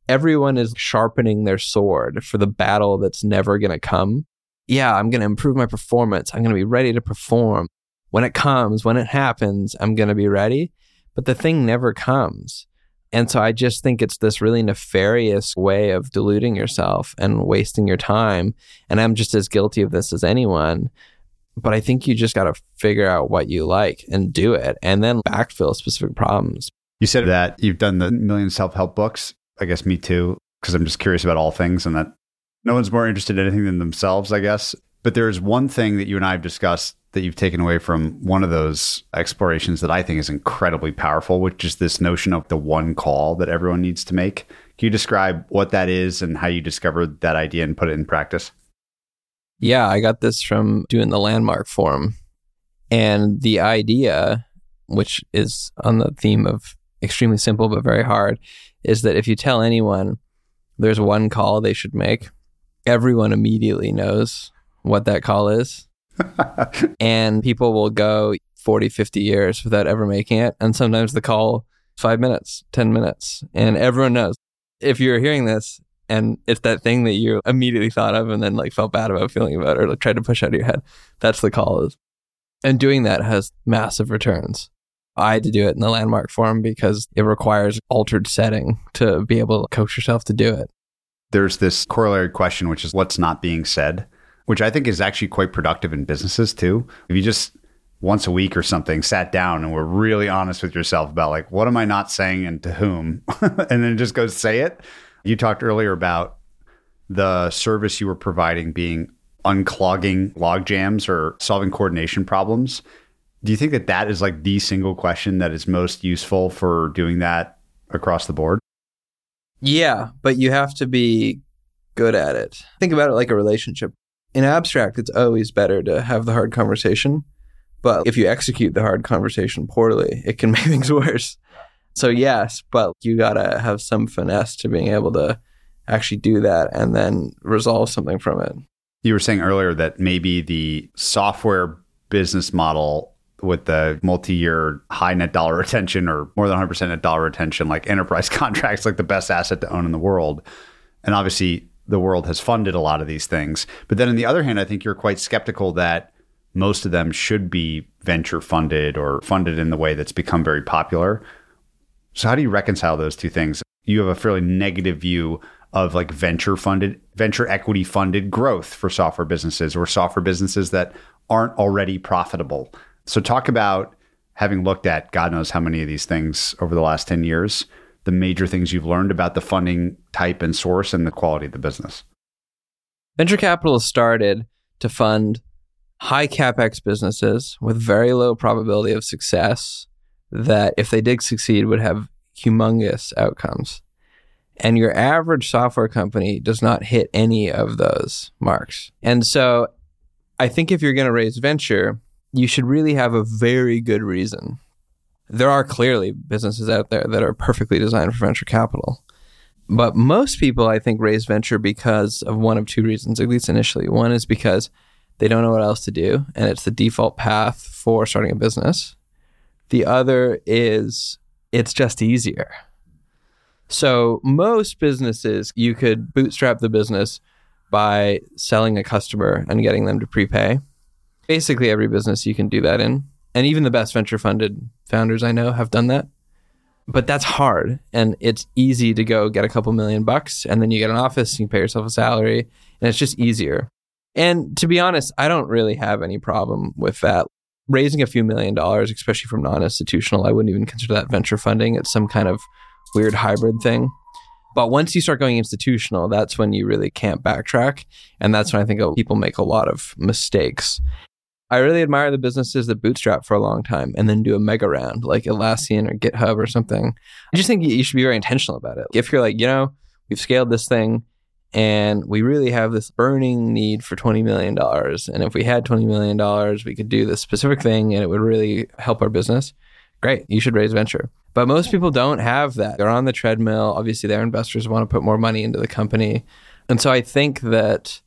everyone is sharpening their sword for the battle that's never going to come. Yeah, I'm going to improve my performance. I'm going to be ready to perform. When it comes, when it happens, I'm going to be ready. But the thing never comes. And so I just think it's this really nefarious way of deluding yourself and wasting your time. And I'm just as guilty of this as anyone. But I think you just got to figure out what you like and do it and then backfill specific problems. You said that you've done the million self help books. I guess me too, because I'm just curious about all things and that no one's more interested in anything than themselves, I guess. But there's one thing that you and I have discussed that you've taken away from one of those explorations that I think is incredibly powerful, which is this notion of the one call that everyone needs to make. Can you describe what that is and how you discovered that idea and put it in practice? Yeah, I got this from doing the landmark forum. And the idea, which is on the theme of extremely simple but very hard, is that if you tell anyone there's one call they should make, everyone immediately knows what that call is (laughs) and people will go 40, 50 years without ever making it. And sometimes the call five minutes, 10 minutes, and everyone knows. If you're hearing this and it's that thing that you immediately thought of and then like felt bad about feeling about or like tried to push out of your head, that's the call is. And doing that has massive returns. I had to do it in the Landmark Forum because it requires altered setting to be able to coach yourself to do it. There's this corollary question, which is what's not being said which I think is actually quite productive in businesses too. If you just once a week or something sat down and were really honest with yourself about like what am I not saying and to whom, (laughs) and then just go say it. You talked earlier about the service you were providing being unclogging log jams or solving coordination problems. Do you think that that is like the single question that is most useful for doing that across the board? Yeah, but you have to be good at it. Think about it like a relationship in abstract, it's always better to have the hard conversation. But if you execute the hard conversation poorly, it can (laughs) make things worse. So, yes, but you got to have some finesse to being able to actually do that and then resolve something from it. You were saying earlier that maybe the software business model with the multi-year high net dollar (laughs) retention or more than 100% net dollar retention like enterprise (laughs) contracts like the best asset to own in the world and obviously the world has funded a lot of these things. But then on the other hand, I think you're quite skeptical that most of them should be venture funded or funded in the way that's become very popular. So how do you reconcile those two things? You have a fairly negative view of like venture funded, venture equity funded growth for software businesses or software businesses that aren't already profitable. So talk about having looked at God knows how many of these things over the last 10 years the major things you've learned about the funding type and source and the quality of the business? Venture capital started to fund high capex businesses with very low probability of success that if they did succeed would have humongous outcomes. And your average software company does not hit any of those marks. And so I think if you're going to raise venture, you should really have a very good reason there are clearly businesses out there that are perfectly designed for venture capital. But most people, I think, raise venture because of one of two reasons, at least initially. One is because they don't know what else to do, and it's the default path for starting a business. The other is it's just easier. So, most businesses, you could bootstrap the business by selling a customer and getting them to prepay. Basically, every business you can do that in and even the best venture funded founders I know have done that. But that's hard, and it's easy to go get a couple million bucks, and then you get an office, you pay yourself a salary, and it's just easier. And to be honest, I don't really have any problem with that. Raising a few million dollars, especially from non institutional, I wouldn't even consider that venture funding. It's some kind of weird hybrid thing. But once you start going institutional, that's when you really can't backtrack. And that's when I think people make a lot of mistakes. I really admire the businesses that bootstrap for a long time and then do a mega round like Atlassian or GitHub or something. I just think you should be very intentional about it. If you're like, you know, we've scaled this thing and we really have this burning need for $20 million. And if we had $20 million, we could do this specific thing and it would really help our business. Great, you should raise venture. But most people don't have that. They're on the treadmill. Obviously, their investors want to put more money into the company. And so I think that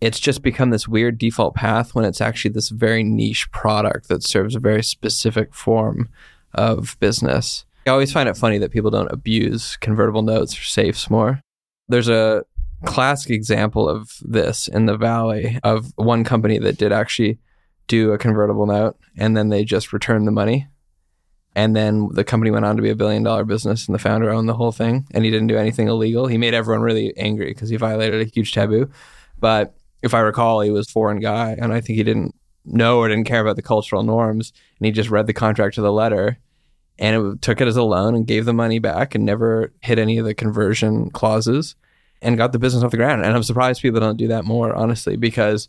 it's just become this weird default path when it's actually this very niche product that serves a very specific form of business. I always find it funny that people don't abuse convertible notes or safes more. There's a classic example of this in the valley of one company that did actually do a convertible note and then they just returned the money. And then the company went on to be a billion dollar business and the founder owned the whole thing and he didn't do anything illegal. He made everyone really angry because he violated a huge taboo. But if I recall, he was a foreign guy, and I think he didn't know or didn't care about the cultural norms, and he just read the contract to the letter, and it, took it as a loan and gave the money back, and never hit any of the conversion clauses, and got the business off the ground. And I'm surprised people don't do that more, honestly, because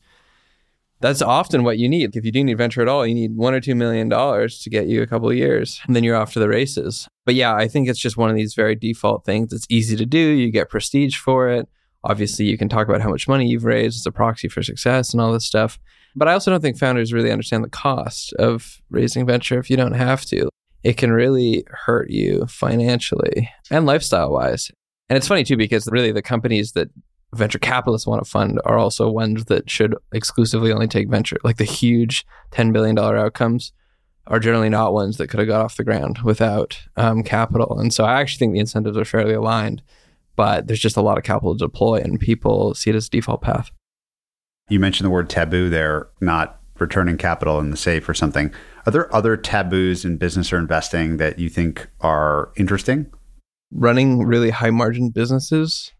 that's often what you need. If you do need venture at all, you need one or two million dollars to get you a couple of years, and then you're off to the races. But yeah, I think it's just one of these very default things. It's easy to do. You get prestige for it Obviously, you can talk about how much money you've raised as a proxy for success and all this stuff. But I also don't think founders really understand the cost of raising venture if you don't have to. It can really hurt you financially and lifestyle wise. And it's funny too, because really the companies that venture capitalists want to fund are also ones that should exclusively only take venture. Like the huge $10 billion outcomes are generally not ones that could have got off the ground without um, capital. And so I actually think the incentives are fairly aligned but there's just a lot of capital to deploy and people see it as a default path. You mentioned the word taboo there, not returning capital in the safe or something. Are there other taboos in business or investing that you think are interesting? Running really high margin businesses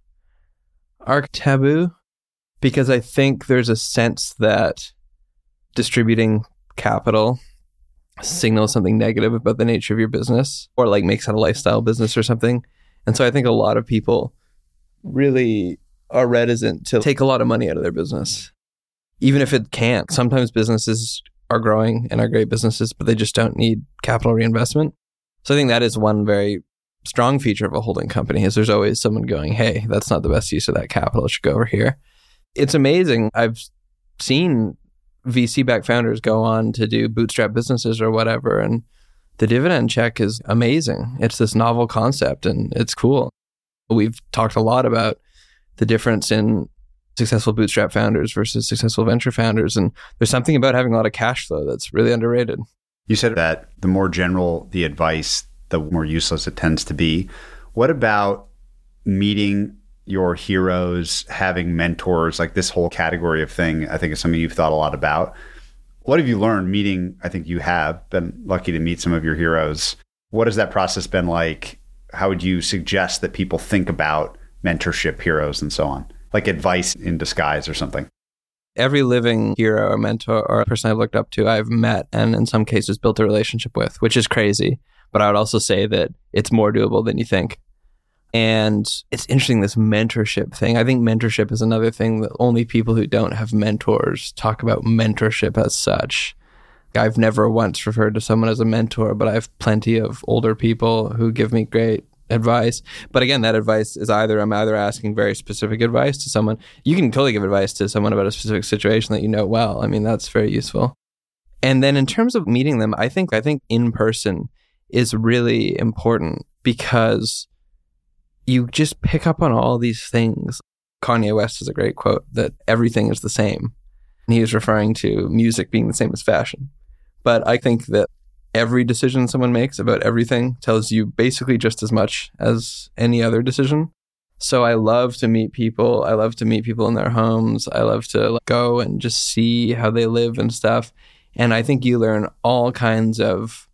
are taboo because I think there's a sense that distributing capital signals something negative about the nature of your business or like makes it a lifestyle business or something. And so I think a lot of people really are reticent to take a lot of money out of their business, even if it can't. Sometimes businesses are growing and are great businesses, but they just don't need capital reinvestment. So I think that is one very strong feature of a holding company is there's always someone going, hey, that's not the best use of that capital. It should go over here. It's amazing. I've seen VC backed founders go on to do bootstrap businesses or whatever. And the dividend check is amazing. It's this novel concept and it's cool. We've talked a lot about the difference in successful bootstrap founders versus successful venture founders. And there's something about having a lot of cash flow that's really underrated. You said that the more general the advice, the more useless it tends to be. What about meeting your heroes, having mentors, like this whole category of thing? I think is something you've thought a lot about. What have you learned meeting? I think you have been lucky to meet some of your heroes. What has that process been like? How would you suggest that people think about mentorship, heroes, and so on? Like advice in disguise or something? Every living hero or mentor or person I've looked up to, I've met and in some cases built a relationship with, which is crazy. But I would also say that it's more doable than you think. And it's interesting, this mentorship thing. I think mentorship is another thing that only people who don't have mentors talk about mentorship as such. I've never once referred to someone as a mentor, but I have plenty of older people who give me great advice. But again, that advice is either I'm either asking very specific advice to someone. You can totally give advice to someone about a specific situation that you know well. I mean, that's very useful. And then in terms of meeting them, I think I think in person is really important because you just pick up on all these things. Kanye West has a great quote that everything is the same. And he was referring to music being the same as fashion. But I think that every decision someone makes about everything tells you basically just as much as any other decision. So I love to meet people. I love to meet people in their homes. I love to go and just see how they live and stuff. And I think you learn all kinds of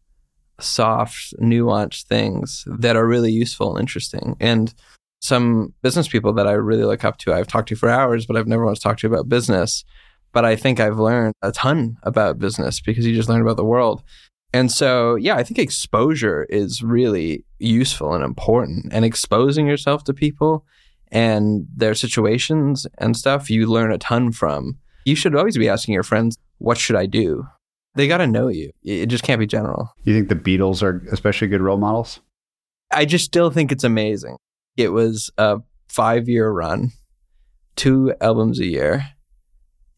soft, nuanced things that are really useful and interesting. And some business people that I really look up to, I've talked to for hours, but I've never once talked to about business. But I think I've learned a ton about business because you just learn about the world. And so, yeah, I think exposure is really useful and important. And exposing yourself to people and their situations and stuff, you learn a ton from. You should always be asking your friends, what should I do? They got to know you. It just can't be general. You think the Beatles are especially good role models? I just still think it's amazing. It was a five year run, two albums a year,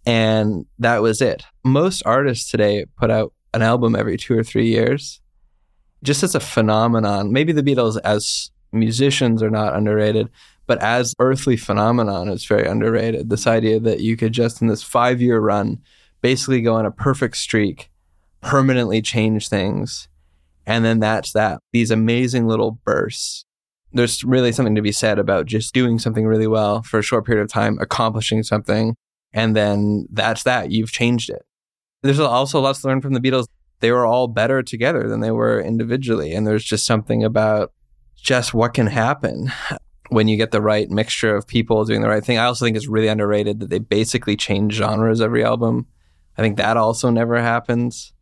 and that was it. Most artists today put out an album every two or three years. Just as a phenomenon, maybe the Beatles as musicians are not underrated, but as earthly phenomenon, it's very underrated. This idea that you could just in this five year run basically go on a perfect streak, permanently change things. And then that's that. These amazing little bursts. There's really something to be said about just doing something really well for a short period of time, accomplishing something, and then that's that. You've changed it. There's also lots to learn from the Beatles. They were all better together than they were individually. And there's just something about just what can happen (sighs) when you get the right mixture of people doing the right thing. I also think it's really underrated that they basically change genres every album. I think that also never happens.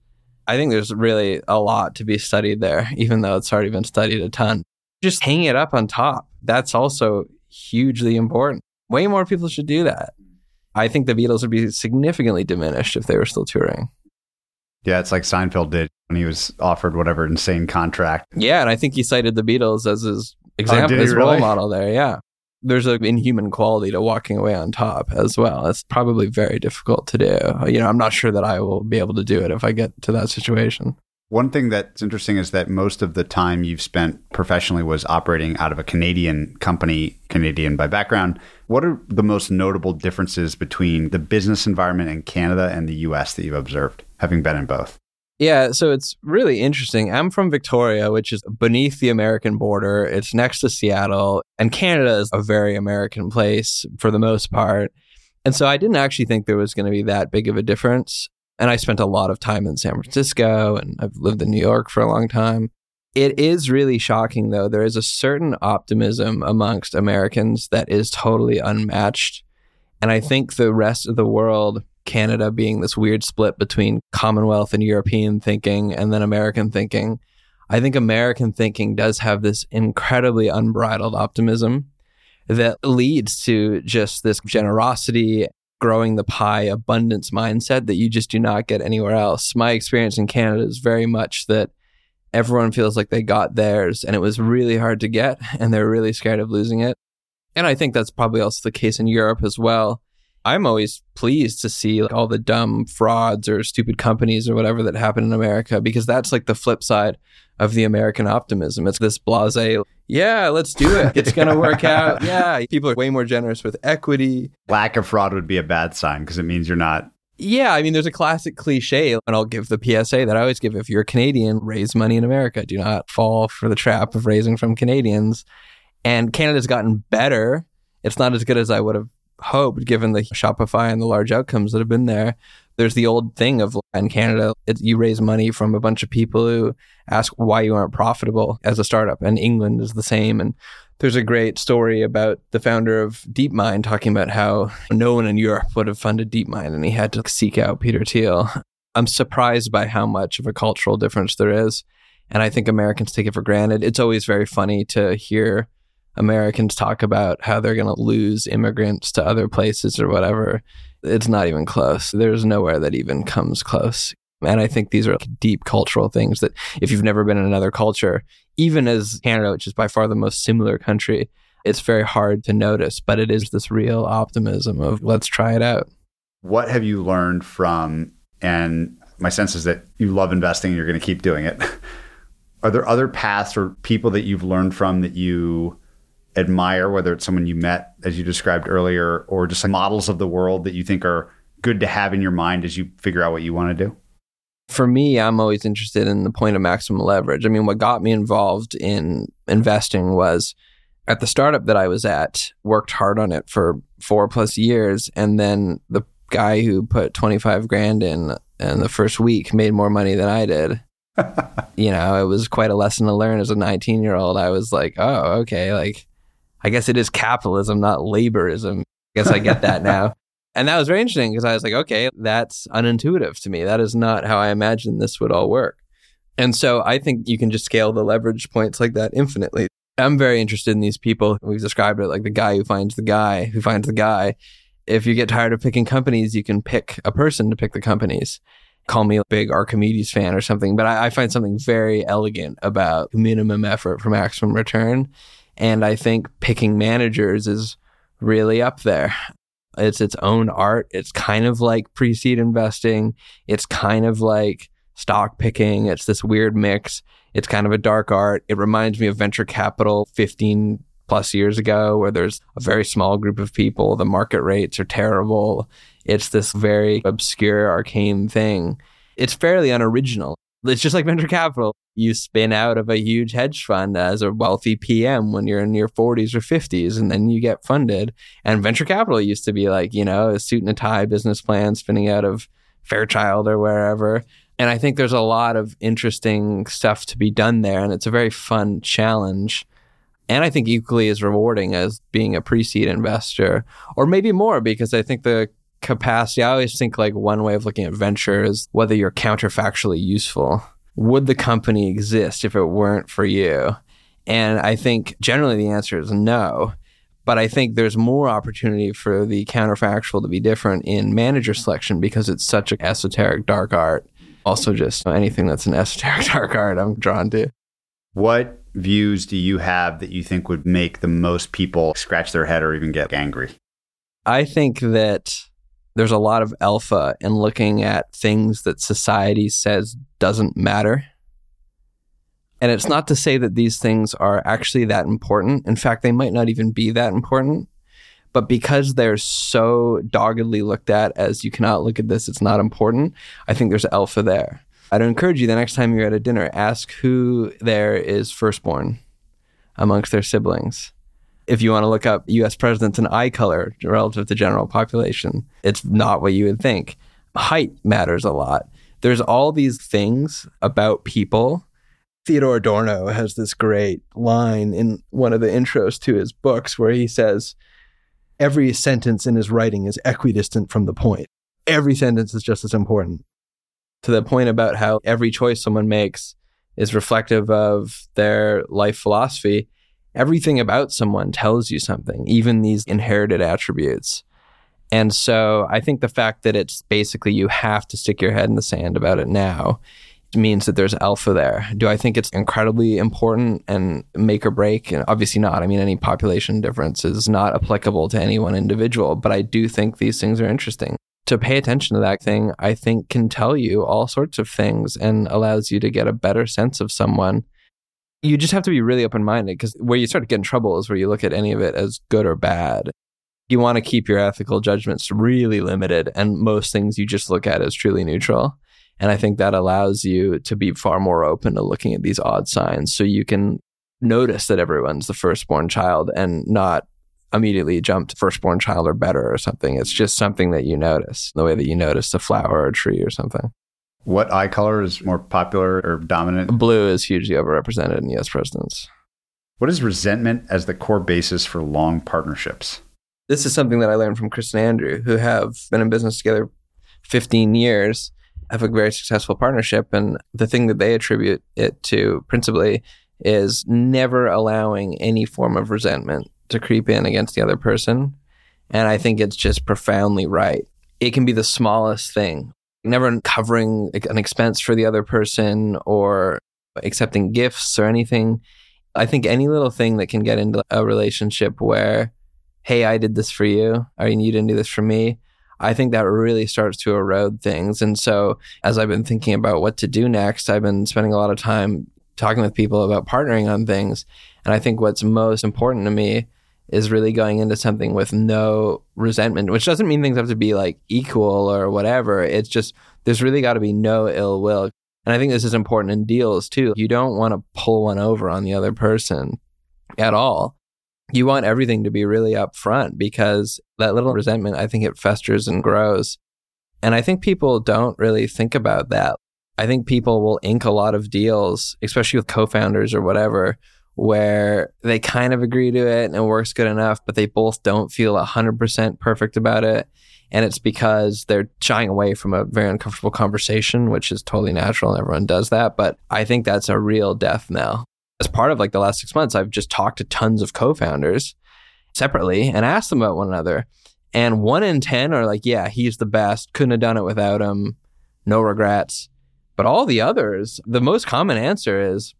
I think there's really a lot to be studied there, even though it's already been studied a ton. Just hang it up on top, that's also hugely important. Way more people should do that. I think the Beatles would be significantly diminished if they were still touring. Yeah, it's like Seinfeld did when he was offered whatever insane contract. Yeah, and I think he cited the Beatles as his oh, example, Oh, his really? role model there. Yeah. There's an inhuman quality to walking away on top as well. It's probably very difficult to do. You know, I'm not sure that I will be able to do it if I get to that situation. One thing that's interesting is that most of the time you've spent professionally was operating out of a Canadian company, Canadian by background. What are the most notable differences between the business environment in Canada and the US that you've observed, having been in both? Yeah, so it's really interesting. I'm from Victoria, which is beneath the American border. It's next to Seattle, and Canada is a very American place for the most part. And so I didn't actually think there was going to be that big of a difference. And I spent a lot of time in San Francisco and I've lived in New York for a long time. It is really shocking, though. There is a certain optimism amongst Americans that is totally unmatched. And I think the rest of the world, Canada being this weird split between Commonwealth and European thinking and then American thinking, I think American thinking does have this incredibly unbridled optimism that leads to just this generosity, growing the pie, abundance mindset that you just do not get anywhere else. My experience in Canada is very much that everyone feels like they got theirs and it was really hard to get (laughs) and they're really scared of losing it. And I think that's probably also the case in Europe as well. I'm always pleased to see like, all the dumb frauds or stupid companies or whatever that happen in America because that's like the flip side of the American optimism. It's this blase, yeah, let's do it. It's going (laughs) to work out. Yeah, people are way more generous with equity. Lack of fraud would be a bad sign because it means you're not. Yeah, I mean, there's a classic cliche, and I'll give the PSA that I always give if you're a Canadian, raise money in America. Do not fall for the trap of raising from Canadians. And Canada's gotten better. It's not as good as I would have hoped, given the Shopify and the large outcomes that have been there. There's the old thing of in Canada, it, you raise money from a bunch of people who ask why you aren't profitable as a startup. And England is the same. And there's a great story about the founder of DeepMind talking about how no one in Europe would have funded DeepMind and he had to seek out Peter Thiel. I'm surprised by how much of a cultural difference there is. And I think Americans take it for granted. It's always very funny to hear Americans talk about how they're going to lose immigrants to other places or whatever. It's not even close. There's nowhere that even comes close. And I think these are deep cultural things that if you've never been in another culture, even as Canada, which is by far the most similar country, it's very hard to notice. But it is this real optimism of let's try it out. What have you learned from, and my sense is that you love investing and you're going to keep doing it. (laughs) Are there other paths or people that you've learned from that you admire, whether it's someone you met, as you described earlier, or just like models of the world that you think are good to have in your mind as you figure out what you want to do? For me, I'm always interested in the point of maximum leverage. I mean, what got me involved in investing was at the startup that I was at, worked hard on it for four plus years. And then the guy who put 25 grand in in the first week made more money than I did. (laughs) you know, it was quite a lesson to learn as a 19 year old. I was like, oh, okay, like, I guess it is capitalism, not laborism. I guess I get that now. (laughs) And that was very interesting because I was like, okay, that's unintuitive to me. That is not how I imagined this would all work. And so I think you can just scale the leverage points like that infinitely. I'm very interested in these people. We've described it like the guy who finds the guy who finds the guy. If you get tired of picking companies, you can pick a person to pick the companies. Call me a big Archimedes fan or something, but I, I find something very elegant about minimum effort for maximum return. And I think picking managers is really up there. It's its own art. It's kind of like pre seed investing. It's kind of like stock picking. It's this weird mix. It's kind of a dark art. It reminds me of venture capital 15 plus years ago, where there's a very small group of people. The market rates are terrible. It's this very obscure, arcane thing. It's fairly unoriginal. It's just like venture capital. You spin out of a huge hedge fund as a wealthy PM when you're in your 40s or 50s, and then you get funded. And venture capital used to be like, you know, a suit and a tie business plan spinning out of Fairchild or wherever. And I think there's a lot of interesting stuff to be done there. And it's a very fun challenge. And I think equally as rewarding as being a pre seed investor, or maybe more, because I think the capacity, I always think like one way of looking at venture is whether you're counterfactually useful. Would the company exist if it weren't for you? And I think generally the answer is no. But I think there's more opportunity for the counterfactual to be different in manager selection because it's such an esoteric dark art also just anything that's an esoteric (laughs) dark art I'm drawn to. What views do you have that you think would make the most people scratch their head or even get angry? I think that there's a lot of alpha in looking at things that society says doesn't matter. And it's not to say that these things are actually that important. In fact, they might not even be that important. But because they're so doggedly looked at as you cannot look at this, it's not important, I think there's alpha there. I'd encourage you the next time you're at a dinner, ask who there is firstborn amongst their siblings. If you want to look up US presidents and eye color relative to general population, it's not what you would think. Height matters a lot. There's all these things about people. Theodor Adorno has this great line in one of the intros to his books where he says, every sentence in his writing is equidistant from the point. Every sentence is just as important. To the point about how every choice someone makes is reflective of their life philosophy. Everything about someone tells you something, even these inherited attributes. And so I think the fact that it's basically you have to stick your head in the sand about it now means that there's alpha there. Do I think it's incredibly important and make or break? And obviously not. I mean, any population difference is not applicable to any one individual, but I do think these things are interesting. To pay attention to that thing, I think can tell you all sorts of things and allows you to get a better sense of someone. You just have to be really open minded because where you start to get in trouble is where you look at any of it as good or bad. You want to keep your ethical judgments really limited, and most things you just look at as truly neutral. And I think that allows you to be far more open to looking at these odd signs so you can notice that everyone's the firstborn child and not immediately jump to firstborn child or better or something. It's just something that you notice, the way that you notice a flower or a tree or something. What eye color is more popular or dominant? Blue is hugely overrepresented in US presidents. What is resentment as the core basis for long partnerships? This is something that I learned from Chris and Andrew, who have been in business together 15 years have a very successful partnership. And the thing that they attribute it to principally is never allowing any form of resentment to creep in against the other person. And I think it's just profoundly right. It can be the smallest thing, never covering an expense for the other person or accepting gifts or anything. I think any little thing that can get into a relationship where, hey, I did this for you, or you didn't do this for me, I think that really starts to erode things. And so, as I've been thinking about what to do next, I've been spending a lot of time talking with people about partnering on things. And I think what's most important to me is really going into something with no resentment, which doesn't mean things have to be like equal or whatever. It's just there's really got to be no ill will. And I think this is important in deals too. You don't want to pull one over on the other person at all you want everything to be really upfront because that little resentment, I think it festers and grows. And I think people don't really think about that. I think people will ink a lot of deals, especially with co founders or whatever, where they kind of agree to it and it works good enough, but they both don't feel 100% perfect about it. And it's because they're shying away from a very uncomfortable conversation, which is totally natural and everyone does that. But I think that's a real death knell. As part of like the last six months, I've just talked to tons of co founders separately and asked them about one another. And one in 10 are like, yeah, he's the best. Couldn't have done it without him. No regrets. But all the others, the most common answer is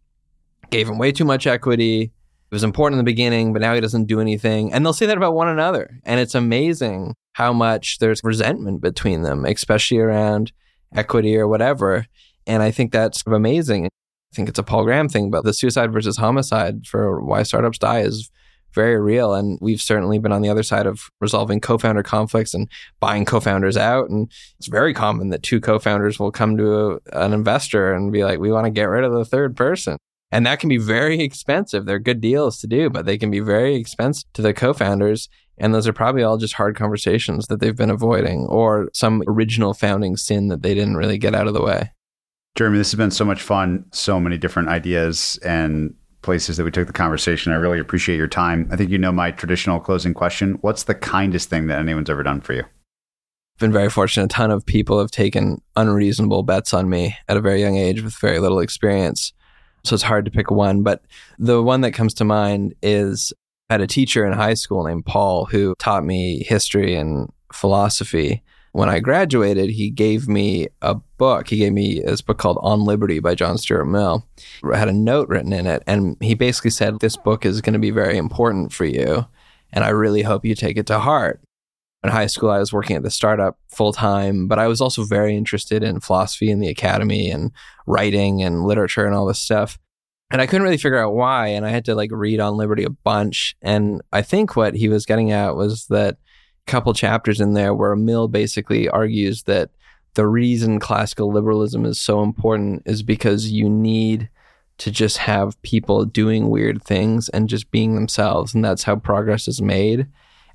gave him way too much equity. It was important in the beginning, but now he doesn't do anything. And they'll say that about one another. And it's amazing how much there's resentment between them, especially around equity or whatever. And I think that's amazing. I think it's a Paul Graham thing, but the suicide versus homicide for why startups die is very real. And we've certainly been on the other side of resolving co founder conflicts and buying co founders out. And it's very common that two co founders will come to a, an investor and be like, we want to get rid of the third person. And that can be very expensive. They're good deals to do, but they can be very expensive to the co founders. And those are probably all just hard conversations that they've been avoiding or some original founding sin that they didn't really get out of the way. Jeremy, this has been so much fun. So many different ideas and places that we took the conversation. I really appreciate your time. I think you know my traditional closing question. What's the kindest thing that anyone's ever done for you? I've been very fortunate. A ton of people have taken unreasonable bets on me at a very young age with very little experience. So it's hard to pick one. But the one that comes to mind is I had a teacher in high school named Paul who taught me history and philosophy when I graduated, he gave me a book. He gave me this book called On Liberty by John Stuart Mill. It had a note written in it. And he basically said, This book is going to be very important for you. And I really hope you take it to heart. In high school, I was working at the startup full time, but I was also very interested in philosophy and the academy and writing and literature and all this stuff. And I couldn't really figure out why. And I had to like read On Liberty a bunch. And I think what he was getting at was that a couple chapters in there where Mill basically argues that the reason classical liberalism is so important is because you need to just have people doing weird things and just being themselves. And that's how progress is made.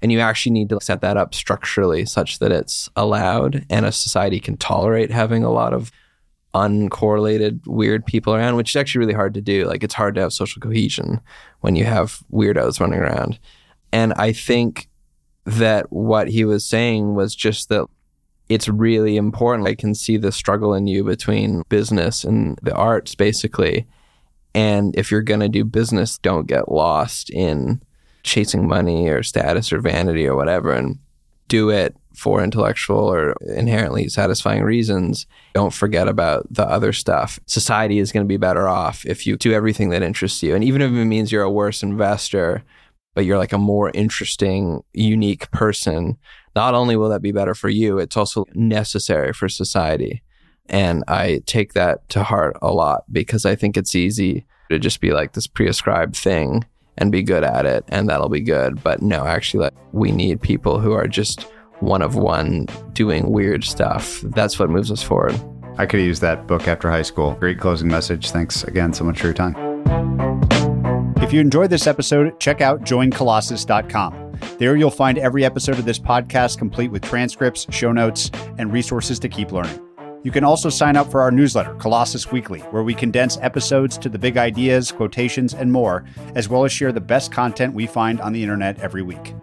And you actually need to set that up structurally such that it's allowed and a society can tolerate having a lot of uncorrelated weird people around, which is actually really hard to do. Like it's hard to have social cohesion when you have weirdos running around. And I think that what he was saying was just that it's really important. I can see the struggle in you between business and the arts, basically. And if you're going to do business, don't get lost in chasing money or status or vanity or whatever, and do it for intellectual or inherently satisfying reasons. Don't forget about the other stuff. Society is going to be better off if you do everything that interests you. And even if it means you're a worse investor, but you're like a more interesting, unique person, not only will that be better for you, it's also necessary for society. And I take that to heart a lot because I think it's easy to just be like this prescribed thing and be good at it and that'll be good. But no, actually, like, we need people who are just one of one doing weird stuff. That's what moves us forward. I could used that book after high school. Great closing message. Thanks again so much for your time. If you enjoyed this episode, check out joincolossus.com. There you'll find every episode of this podcast complete with transcripts, show notes, and resources to keep learning. You can also sign up for our newsletter, Colossus Weekly, where we condense episodes to the big ideas, quotations, and more, as well as share the best content we find on the internet every week.